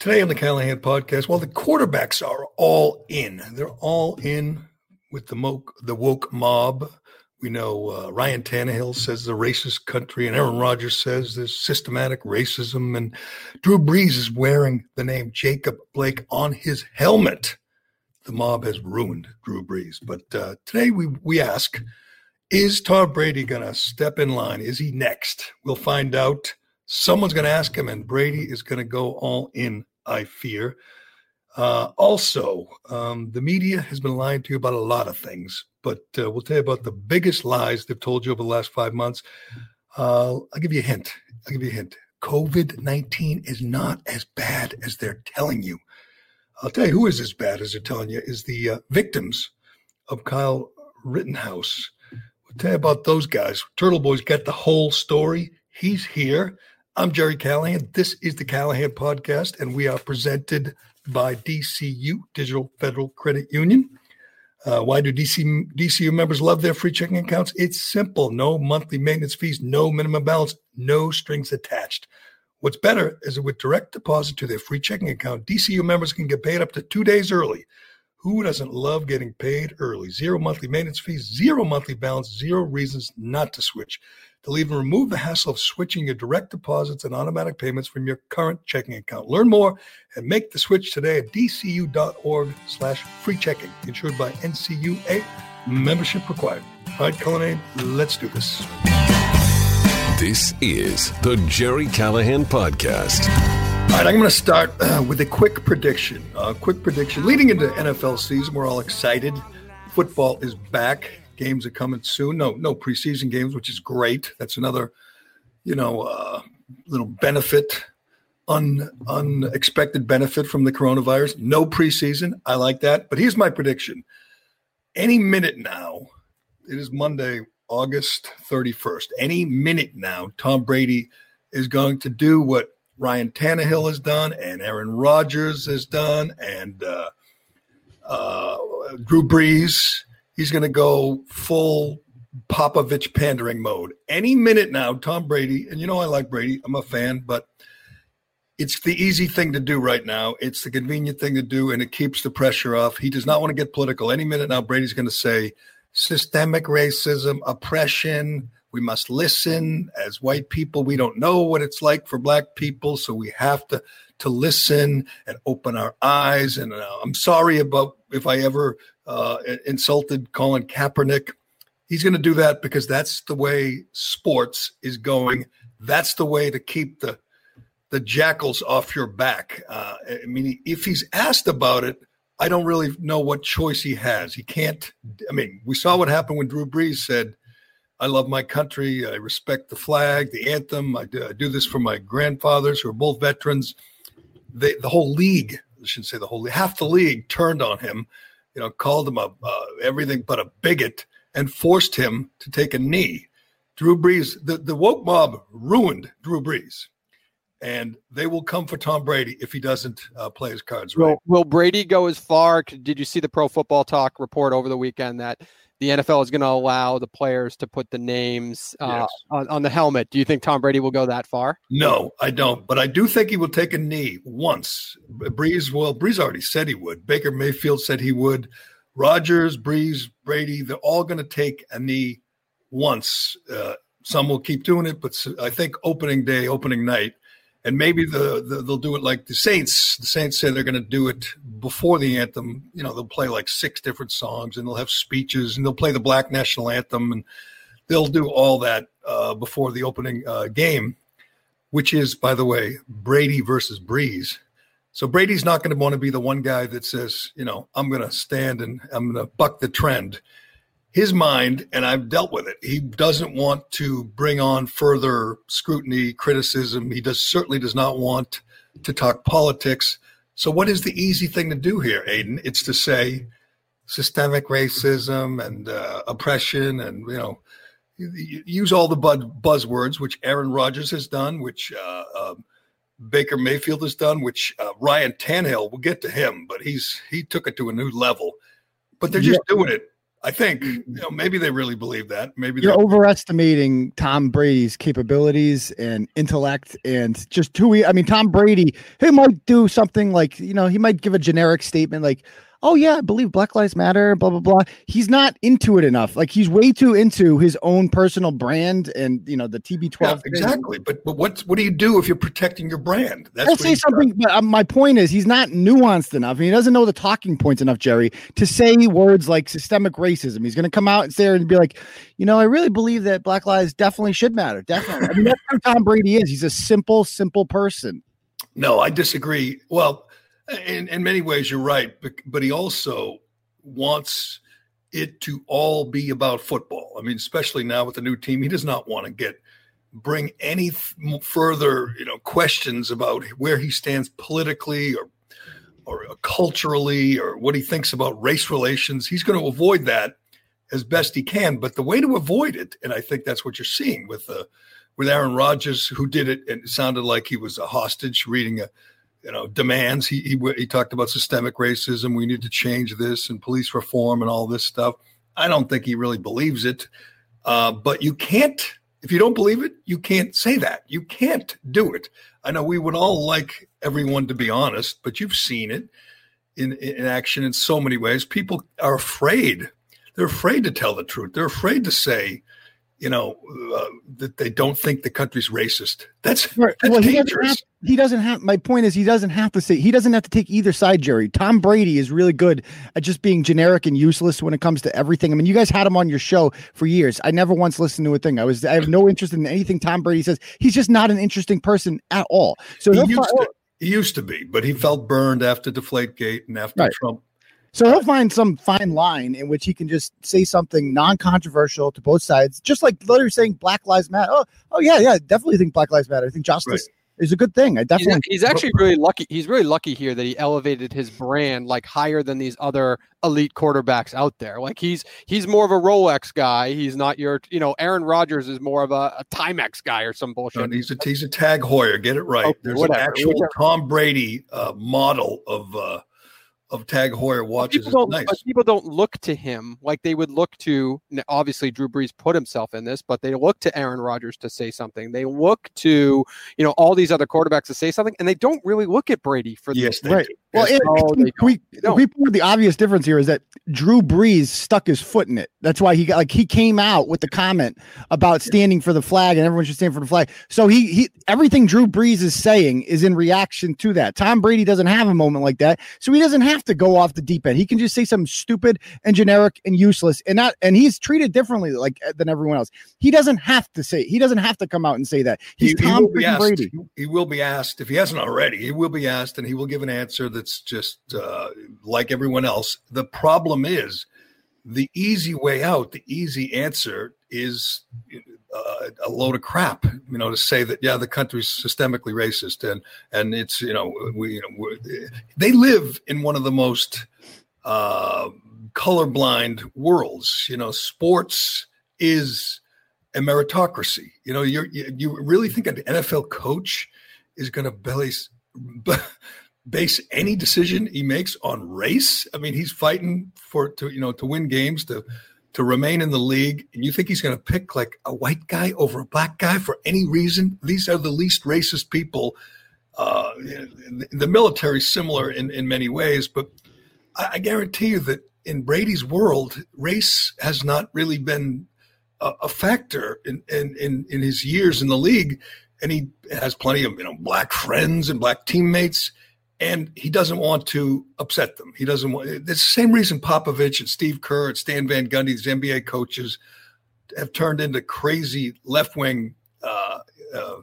Today on the Callahan podcast, well, the quarterbacks are all in. They're all in with the, mo- the woke mob. We know uh, Ryan Tannehill says the racist country, and Aaron Rodgers says there's systematic racism. And Drew Brees is wearing the name Jacob Blake on his helmet. The mob has ruined Drew Brees. But uh, today we, we ask Is Tom Brady going to step in line? Is he next? We'll find out. Someone's going to ask him, and Brady is going to go all in, I fear. Uh, also, um, the media has been lying to you about a lot of things, but uh, we'll tell you about the biggest lies they've told you over the last five months. Uh, I'll give you a hint. I'll give you a hint. COVID 19 is not as bad as they're telling you. I'll tell you who is as bad as they're telling you is the uh, victims of Kyle Rittenhouse. We'll tell you about those guys. Turtleboy's got the whole story. He's here. I'm Gerry Callahan. This is the Callahan Podcast, and we are presented by DCU, Digital Federal Credit Union. Uh, why do DC, DCU members love their free checking accounts? It's simple no monthly maintenance fees, no minimum balance, no strings attached. What's better is that with direct deposit to their free checking account, DCU members can get paid up to two days early. Who doesn't love getting paid early? Zero monthly maintenance fees, zero monthly balance, zero reasons not to switch. They'll even remove the hassle of switching your direct deposits and automatic payments from your current checking account. Learn more and make the switch today at dcu.org slash free checking. Insured by NCUA. Membership required. All right, Cullinane, let's do this. This is the Gerry Callahan Podcast. All right, I'm going to start uh, with a quick prediction. A quick prediction. Leading into NFL season, we're all excited. Football is back. Games are coming soon. No, no preseason games, which is great. That's another, you know, uh, little benefit, un, unexpected benefit from the coronavirus. No preseason. I like that. But here's my prediction. Any minute now, it is Monday, August 31st. Any minute now, Tom Brady is going to do what Ryan Tannehill has done and Aaron Rodgers has done and uh, uh, Drew Brees he's going to go full Popovich pandering mode. Any minute now, Tom Brady, and you know I like Brady, I'm a fan, but it's the easy thing to do right now. It's the convenient thing to do, and it keeps the pressure off. He does not want to get political. Any minute now, Brady's going to say systemic racism, oppression. We must listen as white people. We don't know what it's like for black people, so we have to to listen and open our eyes. And uh, I'm sorry about if I ever uh, insulted Colin Kaepernick. He's going to do that because that's the way sports is going. That's the way to keep the the jackals off your back. Uh, I mean, if he's asked about it, I don't really know what choice he has. He can't. I mean, we saw what happened when Drew Brees said, "I love my country. I respect the flag, the anthem. I do, I do this for my grandfathers who are both veterans." They, the whole league, I shouldn't say the whole league, half the league turned on him. You know, called him a uh, everything but a bigot and forced him to take a knee. Drew Brees, the, the woke mob ruined Drew Brees and they will come for Tom Brady if he doesn't uh, play his cards right. Will, will Brady go as far? Did you see the Pro Football Talk report over the weekend that the NFL is going to allow the players to put the names uh, yes. on, on, the helmet? Do you think Tom Brady will go that far? No, I don't. But I do think he will take a knee once. Brees, well, Brees already said he would. Baker Mayfield said he would. Rodgers, Brees, Brady, they're all going to take a knee once. Uh, some will keep doing it, but I think opening day, opening night, and maybe the, the, they'll do it like the Saints. The Saints say they're going to do it before the anthem. You know, they'll play like six different songs, and they'll have speeches, and they'll play the Black National Anthem, and they'll do all that uh, before the opening uh, game, which is, by the way, Brady versus Brees. So Brady's not going to want to be the one guy that says, you know, I'm going to stand and I'm going to buck the trend his mind, and I've dealt with it. He doesn't want to bring on further scrutiny, criticism. He does certainly does not want to talk politics. So, what is the easy thing to do here, Aiden? It's to say systemic racism and uh, oppression, and you know, use all the buzzwords, which Aaron Rodgers has done, which uh, uh, Baker Mayfield has done, which uh, Ryan Tannehill. We'll get to him, but he's he took it to a new level. But they're just yeah. doing it I think mm-hmm. you know maybe they really believe that. Maybe you're overestimating Tom Brady's capabilities and intellect and just who he. I mean, Tom Brady, he might do something like you know he might give a generic statement like, oh yeah, I believe Black Lives Matter, blah blah blah. He's not into it enough. Like he's way too into his own personal brand and you know the TB12. Yeah, exactly. But but what what do you do if you're protecting your brand? That's I'll say something. But uh, my point is, he's not nuanced enough. He doesn't know the talking points enough, Gerry, to say words like systemic racism. He's going to come out and say and be like, you know, I really believe that Black lives definitely should matter. Definitely. I mean, that's who Tom Brady is. He's a simple, simple person. No, I disagree. Well, in, in many ways, you're right, but, but he also wants it to all be about football. I mean, especially now with the new team, he does not want to get bring any further, you know, questions about where he stands politically or or culturally or what he thinks about race relations. He's going to avoid that as best he can. But the way to avoid it, and I think that's what you're seeing with uh, with Aaron Rodgers, who did it, and it sounded like he was a hostage reading a you know demands. He, he he talked about systemic racism. We need to change this and police reform and all this stuff. I don't think he really believes it. Uh, but you can't if you don't believe it, you can't say that. You can't do it. I know we would all like everyone to be honest, but you've seen it in, in action in so many ways. People are afraid. They're afraid to tell the truth. They're afraid to say, you know, uh, that they don't think the country's racist. That's, right. that's well, dangerous. He doesn't, have, he doesn't have. My point is, he doesn't have to say. He doesn't have to take either side. Gerry Tom Brady is really good at just being generic and useless when it comes to everything. I mean, you guys had him on your show for years. I never once listened to a thing. I was. I have no interest in anything Tom Brady says. He's just not an interesting person at all. So he used, to, he used to be, but he felt burned after Deflategate and after right. Trump so he'll find some fine line in which he can just say something non-controversial to both sides, just like literally saying Black Lives Matter. Oh, oh yeah, yeah, definitely think Black Lives Matter. I think justice right. Is a good thing. I definitely. He's, he's, actually really lucky. He's really lucky here that he elevated his brand like higher than these other elite quarterbacks out there. Like he's he's more of a Rolex guy. He's not your you know Aaron Rodgers is more of a, a Timex guy or some bullshit. And he's a he's a tag Heuer. Get it right. Okay, There's whatever, an actual whatever. Tom Brady uh, model of. Uh, of Tag Heuer watches people don't, nice. but people don't look to him like they would look to. Obviously, Drew Brees put himself in this, but they look to Aaron Rodgers to say something. They look to you know all these other quarterbacks to say something, and they don't really look at Brady for the Yes, they Right. Do. Well, Yes, it, we, don't. we put the obvious difference here is that Drew Brees stuck his foot in it. That's why he got like he came out with the comment about standing for the flag and everyone should stand for the flag. So he he everything Drew Brees is saying is in reaction to that. Tom Brady doesn't have a moment like that, so he doesn't have to go off the deep end. He can just say something stupid and generic and useless, and not and he's treated differently like uh, than everyone else. He doesn't have to say he doesn't have to come out and say that. He's he, he Tom will be freaking asked, Brady. He will be asked if he hasn't already. He will be asked, and he will give an answer that's just uh, like everyone else. The problem is the easy way out. The easy answer is uh, a load of crap. You know, to say that yeah, the country's systemically racist, and and it's you know we you know they live in one of the most uh, colorblind worlds. You know, sports is a meritocracy. You know, you you really think an NFL coach is going to base base any decision he makes on race? I mean, he's fighting for to you know to win games to to remain in the league, and you think he's going to pick like a white guy over a black guy for any reason? These are the least racist people. Uh, the military similar in in many ways, but I, I guarantee you that in Brady's world, race has not really been a, a factor in in in his years in the league, and he has plenty of you know black friends and black teammates, and he doesn't want to upset them. He doesn't want. It's the same reason Popovich and Steve Kerr and Stan Van Gundy, these NBA coaches, have turned into crazy left wing. Uh, uh,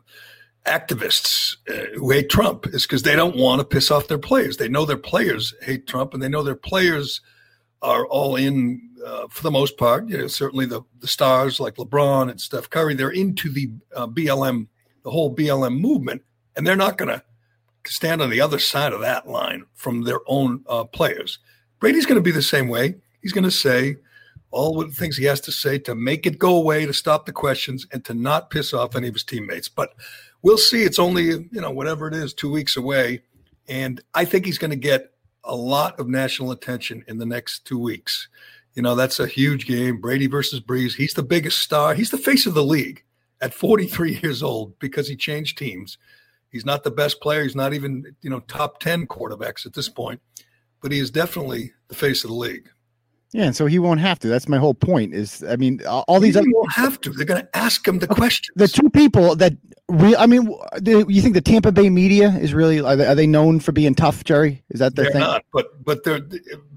activists uh, who hate Trump is because they don't want to piss off their players. They know their players hate Trump, and they know their players are all in uh, for the most part. You know, certainly the the stars like LeBron and Steph Curry, they're into the uh, BLM, the whole BLM movement, and they're not going to stand on the other side of that line from their own uh, players. Brady's going to be the same way. He's going to say all the things he has to say to make it go away, to stop the questions, and to not piss off any of his teammates. But we'll see. It's only you know whatever it is, two weeks away, and I think he's going to get a lot of national attention in the next two weeks. You know, that's a huge game. Brady versus Brees. He's the biggest star. He's the face of the league at 43 years old because he changed teams. He's not the best player. He's not even, you know, top 10 quarterbacks at this point, but he is definitely the face of the league. Yeah, and so he won't have to. That's my whole point. Is I mean, all these He other won't have to. They're going to ask him the questions. the two people that re- I mean, the, you think the Tampa Bay media is really are they, are they known for being tough, Gerry? Is that their They're thing? not, but but they're.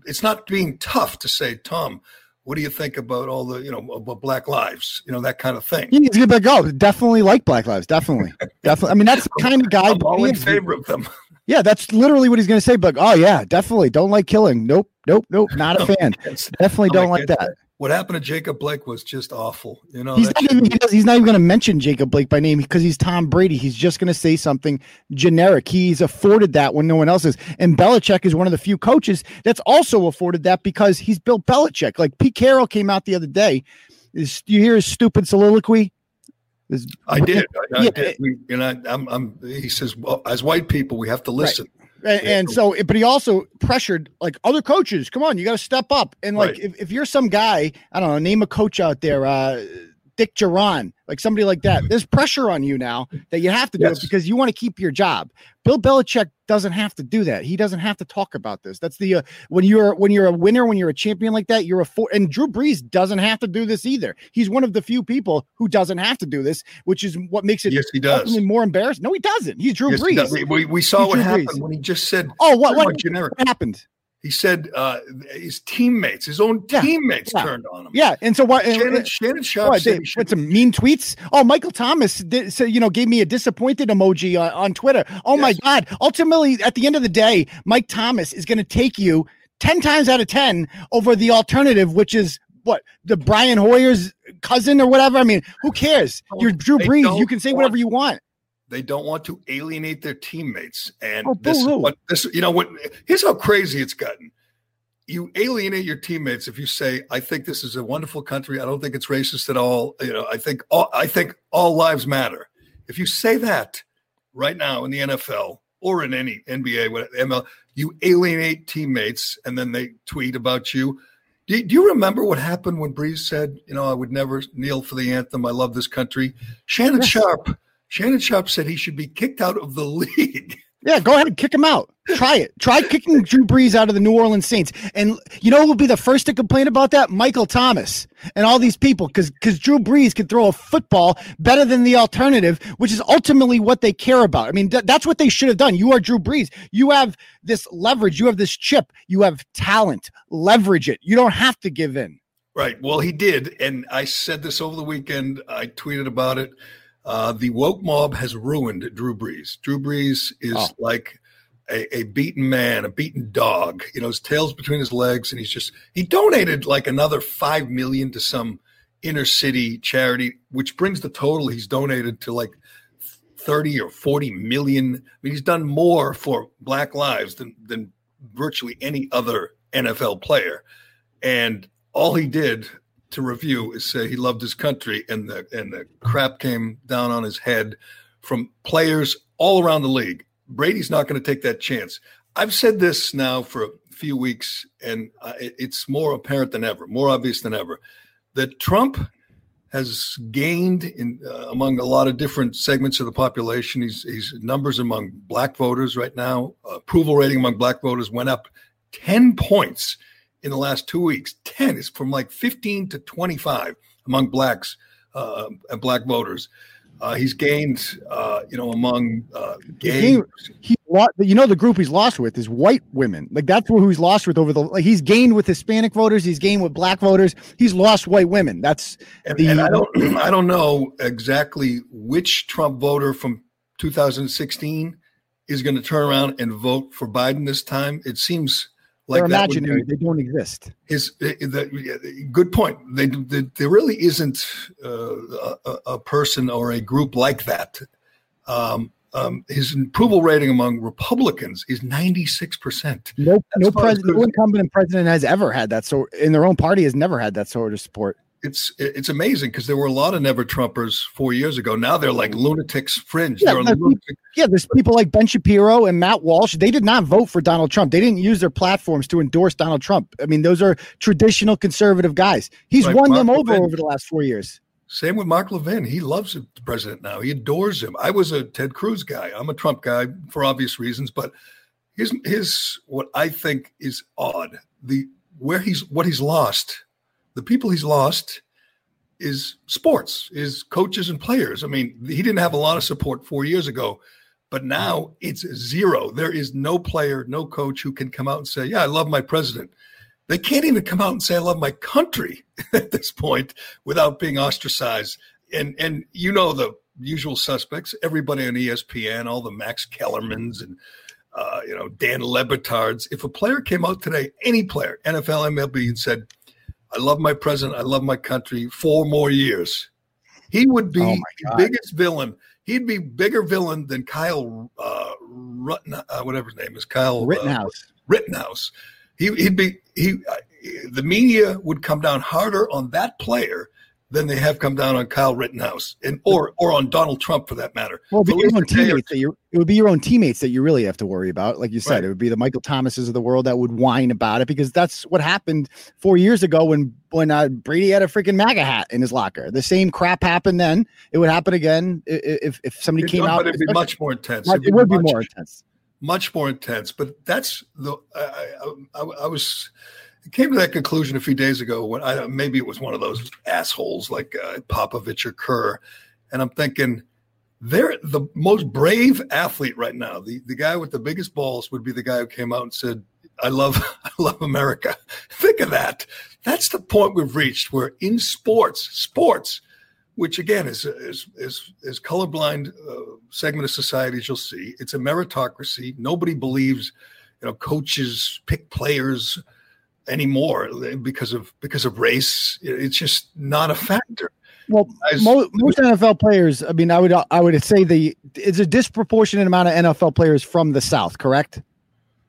It's not being tough to say, Tom. What do you think about all the you know about Black Lives? You know that kind of thing. Yeah, he's gonna be like, oh, definitely like Black Lives, definitely, definitely. I mean, that's the kind of guy. I'm all in favor of them. Yeah, that's literally what he's gonna say. But oh yeah, definitely don't like killing. Nope, nope, nope. Not a fan. Definitely don't like against that. What happened to Jacob Blake was just awful. You know, He's not even be- he does, he's not even going to mention Jacob Blake by name because he's Tom Brady. He's just going to say something generic. He's afforded that when no one else is. And Belichick is one of the few coaches that's also afforded that because he's Bill Belichick. Like Pete Carroll came out the other day. Is you hear his stupid soliloquy? Is- I did. I, I Yeah, did. We, and I, I'm, I'm. He says, well, as white people, we have to listen. And, and so, but he also pressured like other coaches. Come on, you got to step up. And like, Right. if, if you're some guy, I don't know, name a coach out there, uh, Dick Duran, like somebody like that. There's pressure on you now that you have to do Yes. it because you want to keep your job. Bill Belichick doesn't have to do that. He doesn't have to talk about this. That's the uh, when you're when you're a winner, when you're a champion like that, you're a four. And Drew Brees doesn't have to do this either. He's one of the few people who doesn't have to do this, which is what makes it Yes, he does. more embarrassing. No, he doesn't. He's Drew Yes, Brees. We, we, we saw He's what Drew happened Brees. when he just said, Oh, what what, what happened? He said uh, his teammates, his own Yeah, teammates, yeah. turned on him. Yeah, and so what? and- Shannon, Shannon Sharpe what, said they, he what some mean tweets? Oh, Michael Thomas did, so, you know gave me a disappointed emoji on, on Twitter. Oh my God! Ultimately, at the end of the day, Mike Thomas is going to take you ten times out of ten over the alternative, which is what the Brian Hoyer's cousin or whatever. I mean, who cares? You're Drew Brees. You can say whatever you want. They don't want to alienate their teammates. And Oh, this is boo-hoo. what this, you know, what here's how crazy it's gotten. You alienate your teammates if you say, "I think this is a wonderful country. I don't think it's racist at all. You know, I think all, I think all lives matter." If you say that right now in the NFL or in any NBA, what- ML, you alienate teammates, and then they tweet about you. Do, do you remember what happened when Brees said, "You know, I would never kneel for the anthem. I love this country." Shannon yes. Sharpe, Shannon Sharpe said he should be kicked out of the league. Yeah, go ahead and kick him out. Try it. Try kicking Drew Brees out of the New Orleans Saints. And you know who will be the first to complain about that? Michael Thomas and all these people, because because Drew Brees can throw a football better than the alternative, which is ultimately what they care about. I mean, th- that's what they should have done. You are Drew Brees. You have this leverage. You have this chip. You have talent. Leverage it. You don't have to give in. Right. Well, he did, and I said this over the weekend. I tweeted about it. Uh, the woke mob has ruined Drew Brees. Drew Brees is oh. like a, a, beaten man, a beaten dog. You know, his tail's between his legs, and he's just he donated like another five million to some inner city charity, which brings the total he's donated to like thirty or forty million. I mean, he's done more for Black lives than than virtually any other NFL player, and all he did to review is say he loved his country, and the and the crap came down on his head from players all around the league. Brady's not going to take that chance. I've said this now for a few weeks, and it's more apparent than ever, more obvious than ever, that Trump has gained in uh, among a lot of different segments of the population. He's, he's numbers among black voters right now. Uh, approval rating among black voters went up ten points in the last two weeks. 10 is from like 15 to 25 among blacks uh, and black voters. Uh, he's gained, uh, you know, among uh, gay. He, he, you know, the group he's lost with is white women. Like that's who he's lost with over the. Like he's gained with Hispanic voters. He's gained with black voters. He's lost white women. That's and, the. And I don't, I don't know exactly which Trump voter from 2016 is going to turn around and vote for Biden this time. It seems like They're imaginary. They don't exist. Is eh, eh, the, good point. They, they, there really isn't uh, a, a, person or a group like that. Um, um, his approval rating among Republicans is 96%. No, no, president, no incumbent president has ever had that. So in their own party has never had that sort of support it's it's amazing because there were a lot of never Trumpers four years ago. Now they're like lunatics fringe. Yeah, there's lunatic- people, yeah, there's people like Ben Shapiro and Matt Walsh. They did not vote for Donald Trump. They didn't use their platforms to endorse Donald Trump. I mean, those are traditional conservative guys. He's right, won Mark them over Levin. over the last four years. Same with Mark Levin. He loves the president now. He adores him. I was a Ted Cruz guy. I'm a Trump guy for obvious reasons, but his his what I think is odd the where he's what he's lost the people he's lost is sports, is coaches and players. I mean, he didn't have a lot of support four years ago, but now it's zero. There is no player, no coach who can come out and say, Yeah, I love my president. They can't even come out and say, I love my country at this point without being ostracized. And and you know the usual suspects, everybody on ESPN, all the Max Kellermans and uh, you know, Dan Le Batards. If a player came out today, any player, NFL, MLB, and said, I love my president. I love my country. Four more years. He would be oh the biggest villain. He'd be bigger villain than Kyle uh, Rutten, uh, whatever his name is, Kyle Rittenhouse. Uh, Rittenhouse. He, would be he. Uh, the media would come down harder on that player than they have come down on Kyle Rittenhouse and or or on Donald Trump for that matter. Well, but your own teammates that you it would be your own teammates that you really have to worry about. Like you said, right. it would be the Michael Thomases of the world that would whine about it because that's what happened four years ago when when uh, Brady had a freaking MAGA hat in his locker. The same crap happened then. It would happen again if if somebody it came out. But it'd be much more intense. It, would be, much, more intense. Much more intense. But that's the I, I, I, I was came to that conclusion a few days ago when I maybe it was one of those assholes like uh, Popovich or Kerr, and I'm thinking they're the most brave athlete right now. The the guy with the biggest balls would be the guy who came out and said, "I love I love America." Think of that. That's the point we've reached. Where in sports, sports, which again is is is, is colorblind uh, segment of society as you'll see. It's a meritocracy. Nobody believes, you know, coaches pick players anymore because of because of race. It's just not a factor. Well, As, most, most NFL players, I mean, I would I would say the it's a disproportionate amount of NFL players from the South, correct?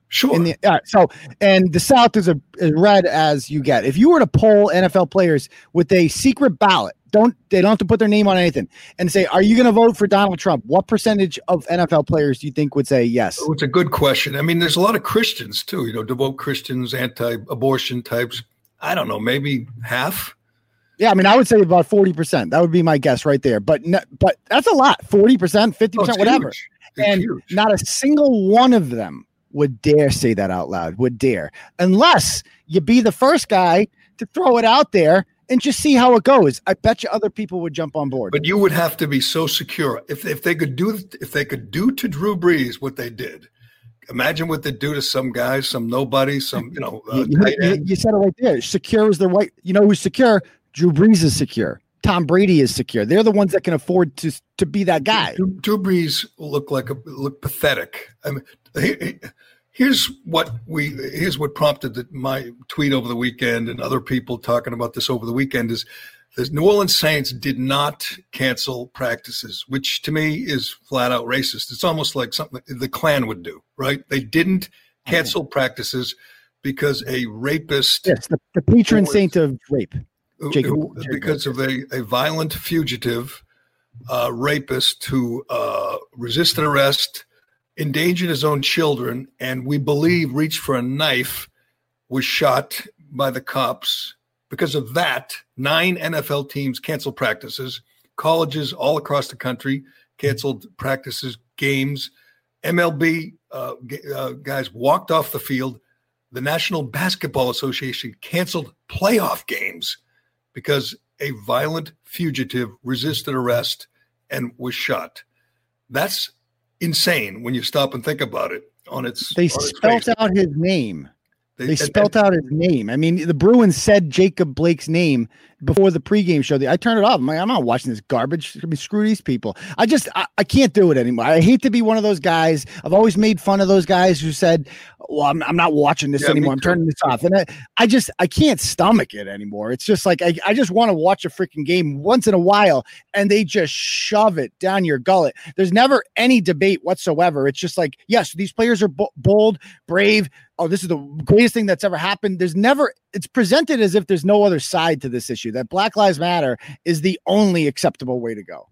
Sure. In the, uh, so, and the South is a as red as you get. If you were to poll NFL players with a secret ballot, Don't they don't have to put their name on anything and say, "Are you going to vote for Donald Trump?" What percentage of NFL players do you think would say yes? Oh, it's a good question. I mean, there's a lot of Christians too. You know, devout Christians, anti-abortion types. I don't know, maybe half. Yeah, I mean, I would say about forty percent. That would be my guess right there. But but that's a lot. Forty percent, fifty percent, oh, whatever. And huge. not a single one of them would dare say that out loud. Would dare, unless you be the first guy to throw it out there and just see how it goes. I bet you other people would jump on board. But you would have to be so secure if if they could do if they could do to Drew Brees what they did. Imagine what they do to some guys, some nobody, some you know. Uh, you, you, you, said it right there. Secure is the right. You know who's secure? Drew Brees is secure. Tom Brady is secure. They're the ones that can afford to to be that guy. Drew, Drew Brees look like a look pathetic. I mean, he, here's what we here's what prompted the, my tweet over the weekend and other people talking about this over the weekend is the New Orleans Saints did not cancel practices, which to me is flat out racist. It's almost like something the Klan would do, right? They didn't cancel practices because a rapist. Yes, the, the patron saint of rape. Jacob, because of a, a violent fugitive uh, rapist who uh, resisted arrest, endangered his own children, and we believe reached for a knife, was shot by the cops. Because of that, nine NFL teams canceled practices. Colleges all across the country canceled practices, games. MLB uh, uh, guys walked off the field. The National Basketball Association canceled playoff games because a violent fugitive resisted arrest and was shot. That's insane when you stop and think about it. On its, they on spelt its out his name. They, they spelt and, out his name. I mean, the Bruins said Jacob Blake's name before the pregame show. I turned it off. I'm like, I'm not watching this garbage. I mean, screw these people. I just, I, I, can't do it anymore. I hate to be one of those guys. I've always made fun of those guys who said, well, I'm, I'm not watching this yeah, anymore. I'm turning this off. And I, I just, I can't stomach it anymore. It's just like, I, I just want to watch a freaking game once in a while and they just shove it down your gullet. There's never any debate whatsoever. It's just like, yes, these players are bold, brave. Oh, this is the greatest thing that's ever happened. There's never, it's presented as if there's no other side to this issue, that Black Lives Matter is the only acceptable way to go.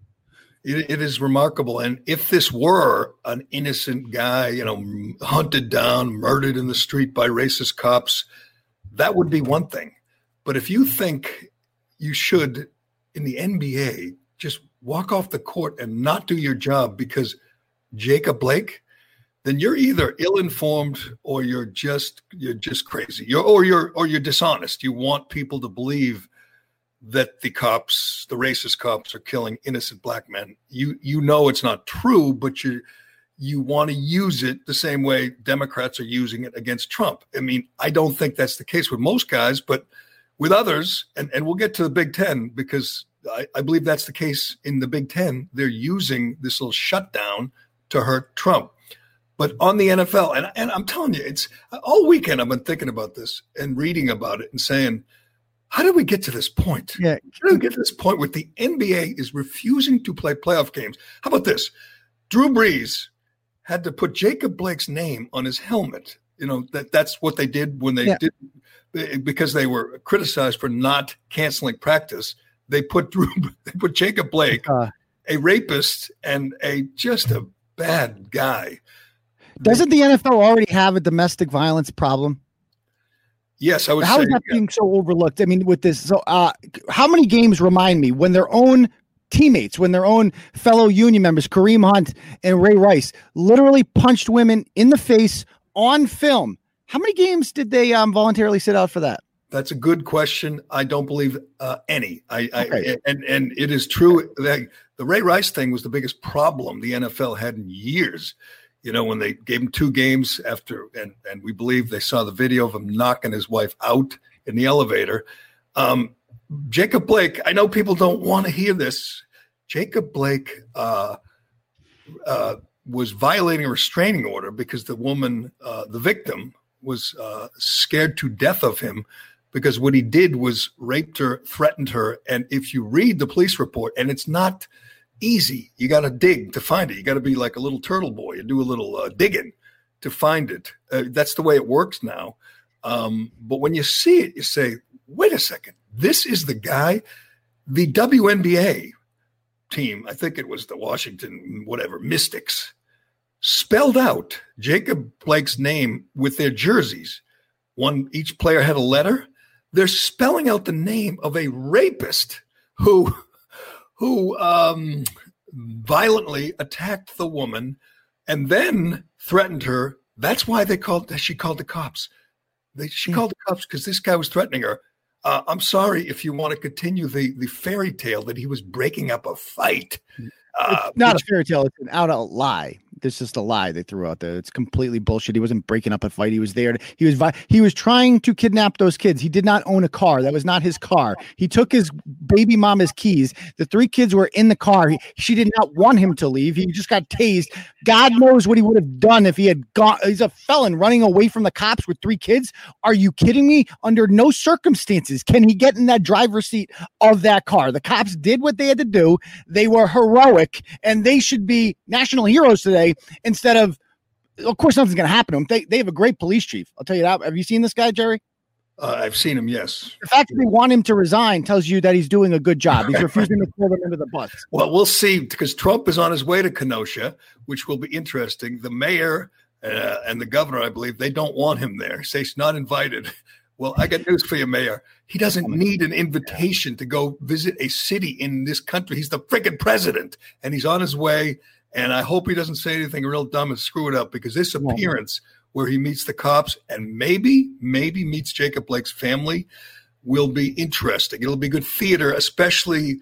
It, it is remarkable. And if this were an innocent guy, you know, hunted down, murdered in the street by racist cops, that would be one thing. But if you think you should, in the NBA, just walk off the court and not do your job because Jacob Blake, then you're either ill-informed or you're just you're just crazy. You're or you're or you're dishonest. You want people to believe that the cops, the racist cops, are killing innocent black men. You you know it's not true, but you you want to use it the same way Democrats are using it against Trump. I mean, I don't think that's the case with most guys, but with others, and, and we'll get to the Big Ten because I, I believe that's the case in the Big Ten. They're using this little shutdown to hurt Trump. But on the NFL, and, and I'm telling you, it's all weekend I've been thinking about this and reading about it and saying – how did we get to this point? Yeah. How did we get to this point where the NBA is refusing to play playoff games? How about this? Drew Brees had to put Jacob Blake's name on his helmet. You know, that that's what they did when they yeah. did because they were criticized for not canceling practice. They put Drew they put Jacob Blake, uh, a rapist and a just a bad guy. Doesn't the NFL already have a domestic violence problem? Yes, I would. How say, is that yeah. being so overlooked? I mean, with this, so uh, how many games remind me when their own teammates, when their own fellow union members, Kareem Hunt and Ray Rice, literally punched women in the face on film? How many games did they um, voluntarily sit out for that? That's a good question. I don't believe uh, any. I, okay. I, and and it is true that the Ray Rice thing was the biggest problem the NFL had in years you know, when they gave him two games after, and, and we believe they saw the video of him knocking his wife out in the elevator. Um, Jacob Blake, I know people don't want to hear this. Jacob Blake uh, uh, was violating a restraining order because the woman, uh, the victim, was uh, scared to death of him because what he did was raped her, threatened her. And if you read the police report, and it's not – easy. You got to dig to find it. You got to be like a little turtle boy and do a little uh, digging to find it. Uh, that's the way it works now. Um, but when you see it, you say, wait a second, this is the guy The WNBA team, I think it was the Washington, whatever, Mystics, spelled out Jacob Blake's name with their jerseys. One, each player had a letter. They're spelling out the name of a rapist who, who um, violently attacked the woman and then threatened her. That's why they called. She called the cops. They, she called the cops because this guy was threatening her. Uh, I'm sorry if you want to continue the the fairy tale that he was breaking up a fight. Uh, it's not which, a fairy tale; it's an out out lie. This is just a lie they threw out there. It's completely bullshit. He wasn't breaking up a fight. He was there. He was he was trying to kidnap those kids. He did not own a car. That was not his car. He took his baby mama's keys. The three kids were in the car. He, she did not want him to leave. He just got tased. God knows what he would have done if he had gone. He's a felon running away from the cops with three kids. Are you kidding me? Under no circumstances can he get in that driver's seat of that car. The cops did what they had to do. They were heroic, and they should be national heroes today instead of. Of course, nothing's going to happen to them. They, they have a great police chief. I'll tell you that. Have you seen this guy, Gerry? Uh, I've seen him. Yes. The fact that they want him to resign tells you that he's doing a good job. He's refusing to throw them into the bus. Well, we'll see because Trump is on his way to Kenosha, which will be interesting. The mayor uh, and the governor, I believe, they don't want him there. Say he's not invited. Well, I got news for you, Mayor. He doesn't need an invitation to go visit a city in this country. He's the freaking president, and he's on his way. And I hope he doesn't say anything real dumb and screw it up because this appearance where he meets the cops and maybe, maybe meets Jacob Blake's family will be interesting. It'll be good theater, especially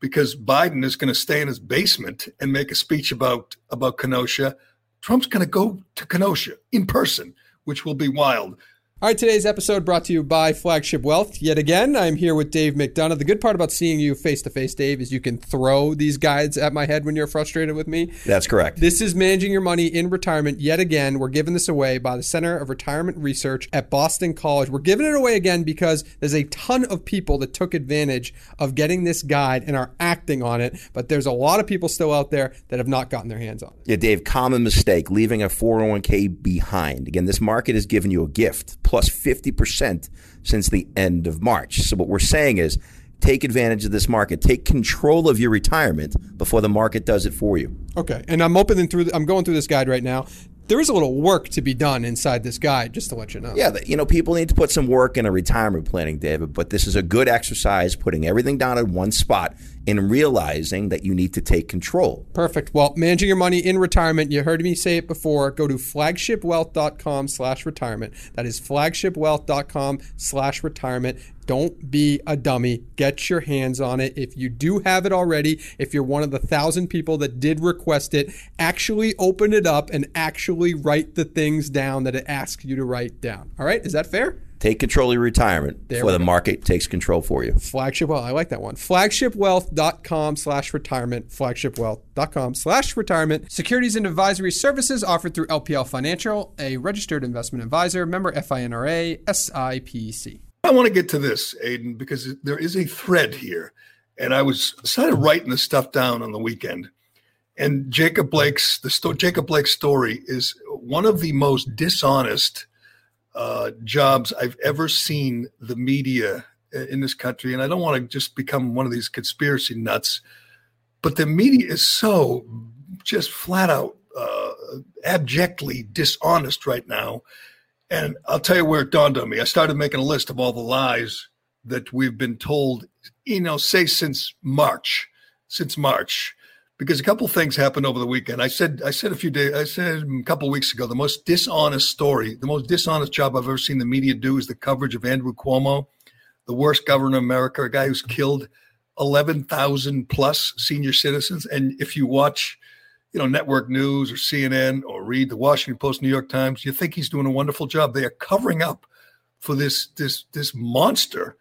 because Biden is going to stay in his basement and make a speech about about Kenosha. Trump's going to go to Kenosha in person, which will be wild. All right, today's episode brought to you by Flagship Wealth. Yet again, I'm here with Dave McDonough. The good part about seeing you face to face, Dave, is you can throw these guides at my head when you're frustrated with me. That's correct. This is managing your money in retirement. Yet again, we're giving this away by the Center of Retirement Research at Boston College. We're giving it away again because there's a ton of people that took advantage of getting this guide and are acting on it. But there's a lot of people still out there that have not gotten their hands on it. Yeah, Dave, common mistake leaving a 401k behind. Again, this market has given you a gift plus 50% since the end of March. So, what we're saying is take advantage of this market, take control of your retirement before the market does it for you. Okay. And I'm opening through, I'm going through this guide right now there is a little work to be done inside this guide, just to let you know. Yeah, you know, people need to put some work in a retirement planning, David, but this is a good exercise, putting everything down in one spot and realizing that you need to take control. Perfect. Well, managing your money in retirement, you heard me say it before. Go to flagshipwealth.com slash retirement. That is flagshipwealth.com slash retirement. Don't be a dummy. Get your hands on it. If you do have it already, if you're one of the thousand people that did request it, actually open it up and actually write the things down that it asks you to write down. All right? Is that fair? Take control of your retirement there before the market takes control for you. Flagship Wealth. I like that one. Flagshipwealth.com slash retirement. Flagshipwealth.com slash retirement. Securities and advisory services offered through LPL Financial, a registered investment advisor, member FINRA, SIPC. I want to get to this, Aiden, because there is a thread here. And I was started writing this stuff down on the weekend. And Jacob Blake's the sto- Jacob Blake's story is one of the most dishonest uh, jobs I've ever seen the media in this country. And I don't want to just become one of these conspiracy nuts, but the media is so just flat out uh, abjectly dishonest right now and I'll tell you where it dawned on me. I started making a list of all the lies that we've been told, you know, say since March, since March, because a couple things happened over the weekend. I said, I said a few days, I said a couple weeks ago, the most dishonest story, the most dishonest job I've ever seen the media do is the coverage of Andrew Cuomo, the worst governor in America, a guy who's killed 11,000 plus senior citizens. And if you watch you know, network news or CNN or read the Washington Post, New York Times, you think he's doing a wonderful job. They are covering up for this this this monster,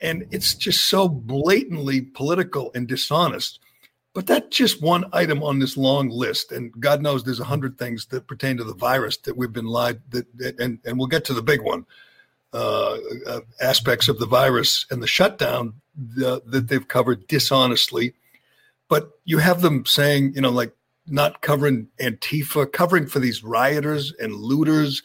and it's just so blatantly political and dishonest. But that's just one item on this long list, and God knows there's a hundred things that pertain to the virus that we've been lied that, and and we'll get to the big one. Uh, uh, aspects of the virus and the shutdown the, that they've covered dishonestly, but you have them saying, you know, like not covering Antifa, covering for these rioters and looters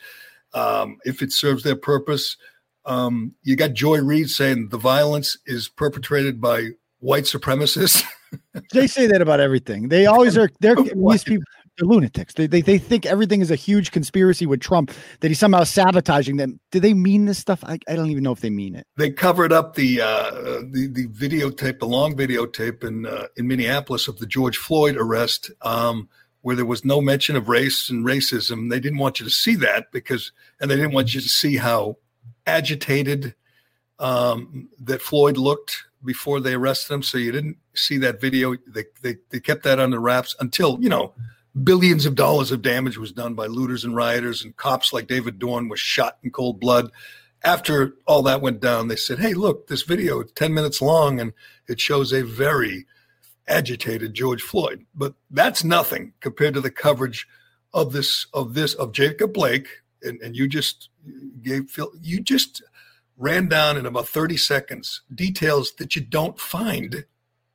um, if it serves their purpose. Um, you got Joy Reid saying the violence is perpetrated by white supremacists. they say that about everything. They always are. They're these people. They're lunatics. They, they they think everything is a huge conspiracy with Trump. That he's somehow sabotaging them. Do they mean this stuff? I, I don't even know if they mean it. They covered up the uh, the the videotape, the long videotape in uh, in Minneapolis of the George Floyd arrest, um, where there was no mention of race and racism. They didn't want you to see that because, and they didn't want you to see how agitated um, that Floyd looked before they arrested him. So you didn't see that video. They, they, they kept that under wraps until, you know, billions of dollars of damage was done by looters and rioters and cops like David Dorn was shot in cold blood. After all that went down, they said, Hey, look, this video 10 minutes long and it shows a very agitated George Floyd. But that's nothing compared to the coverage of this, of this, of Jacob Blake. And, and you just gave Phil, you just ran down in about 30 seconds details that you don't find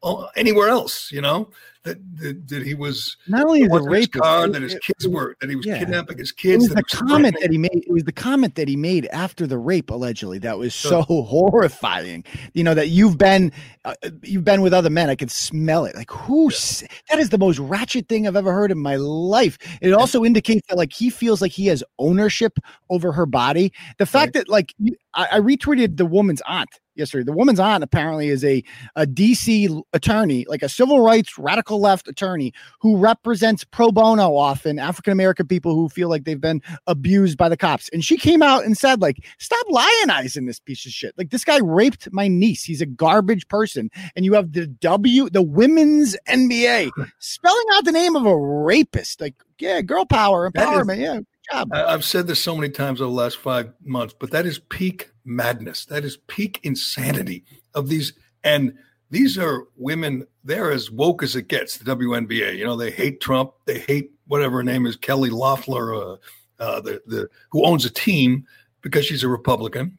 uh, anywhere else, you know? That, that, that he was not only the rape car that his kids were that he was yeah. kidnapping his kids. It was the comment that he made. It was the comment that he made after the rape, allegedly. That was so, so horrifying. You know that you've been uh, you've been with other men. I can smell it. Like who? Yeah. That is the most ratchet thing I've ever heard in my life. It also indicates that like he feels like he has ownership over her body. The fact right. that like I, I retweeted the woman's aunt yesterday. The woman's aunt apparently is a, a DC attorney, like a civil rights radical left attorney who represents pro bono often African American people who feel like they've been abused by the cops. And she came out and said, like, stop lionizing this piece of shit. Like this guy raped my niece. He's a garbage person. And you have the W, the women's NBA spelling out the name of a rapist. Like, yeah, girl power, empowerment. Is, yeah. I've said this so many times over the last five months, but that is peak madness. That is peak insanity of these. And these are women, they're as woke as it gets, the WNBA. You know, they hate Trump. They hate whatever her name is, Kelly Loeffler, uh, uh, the, the, who owns a team because she's a Republican.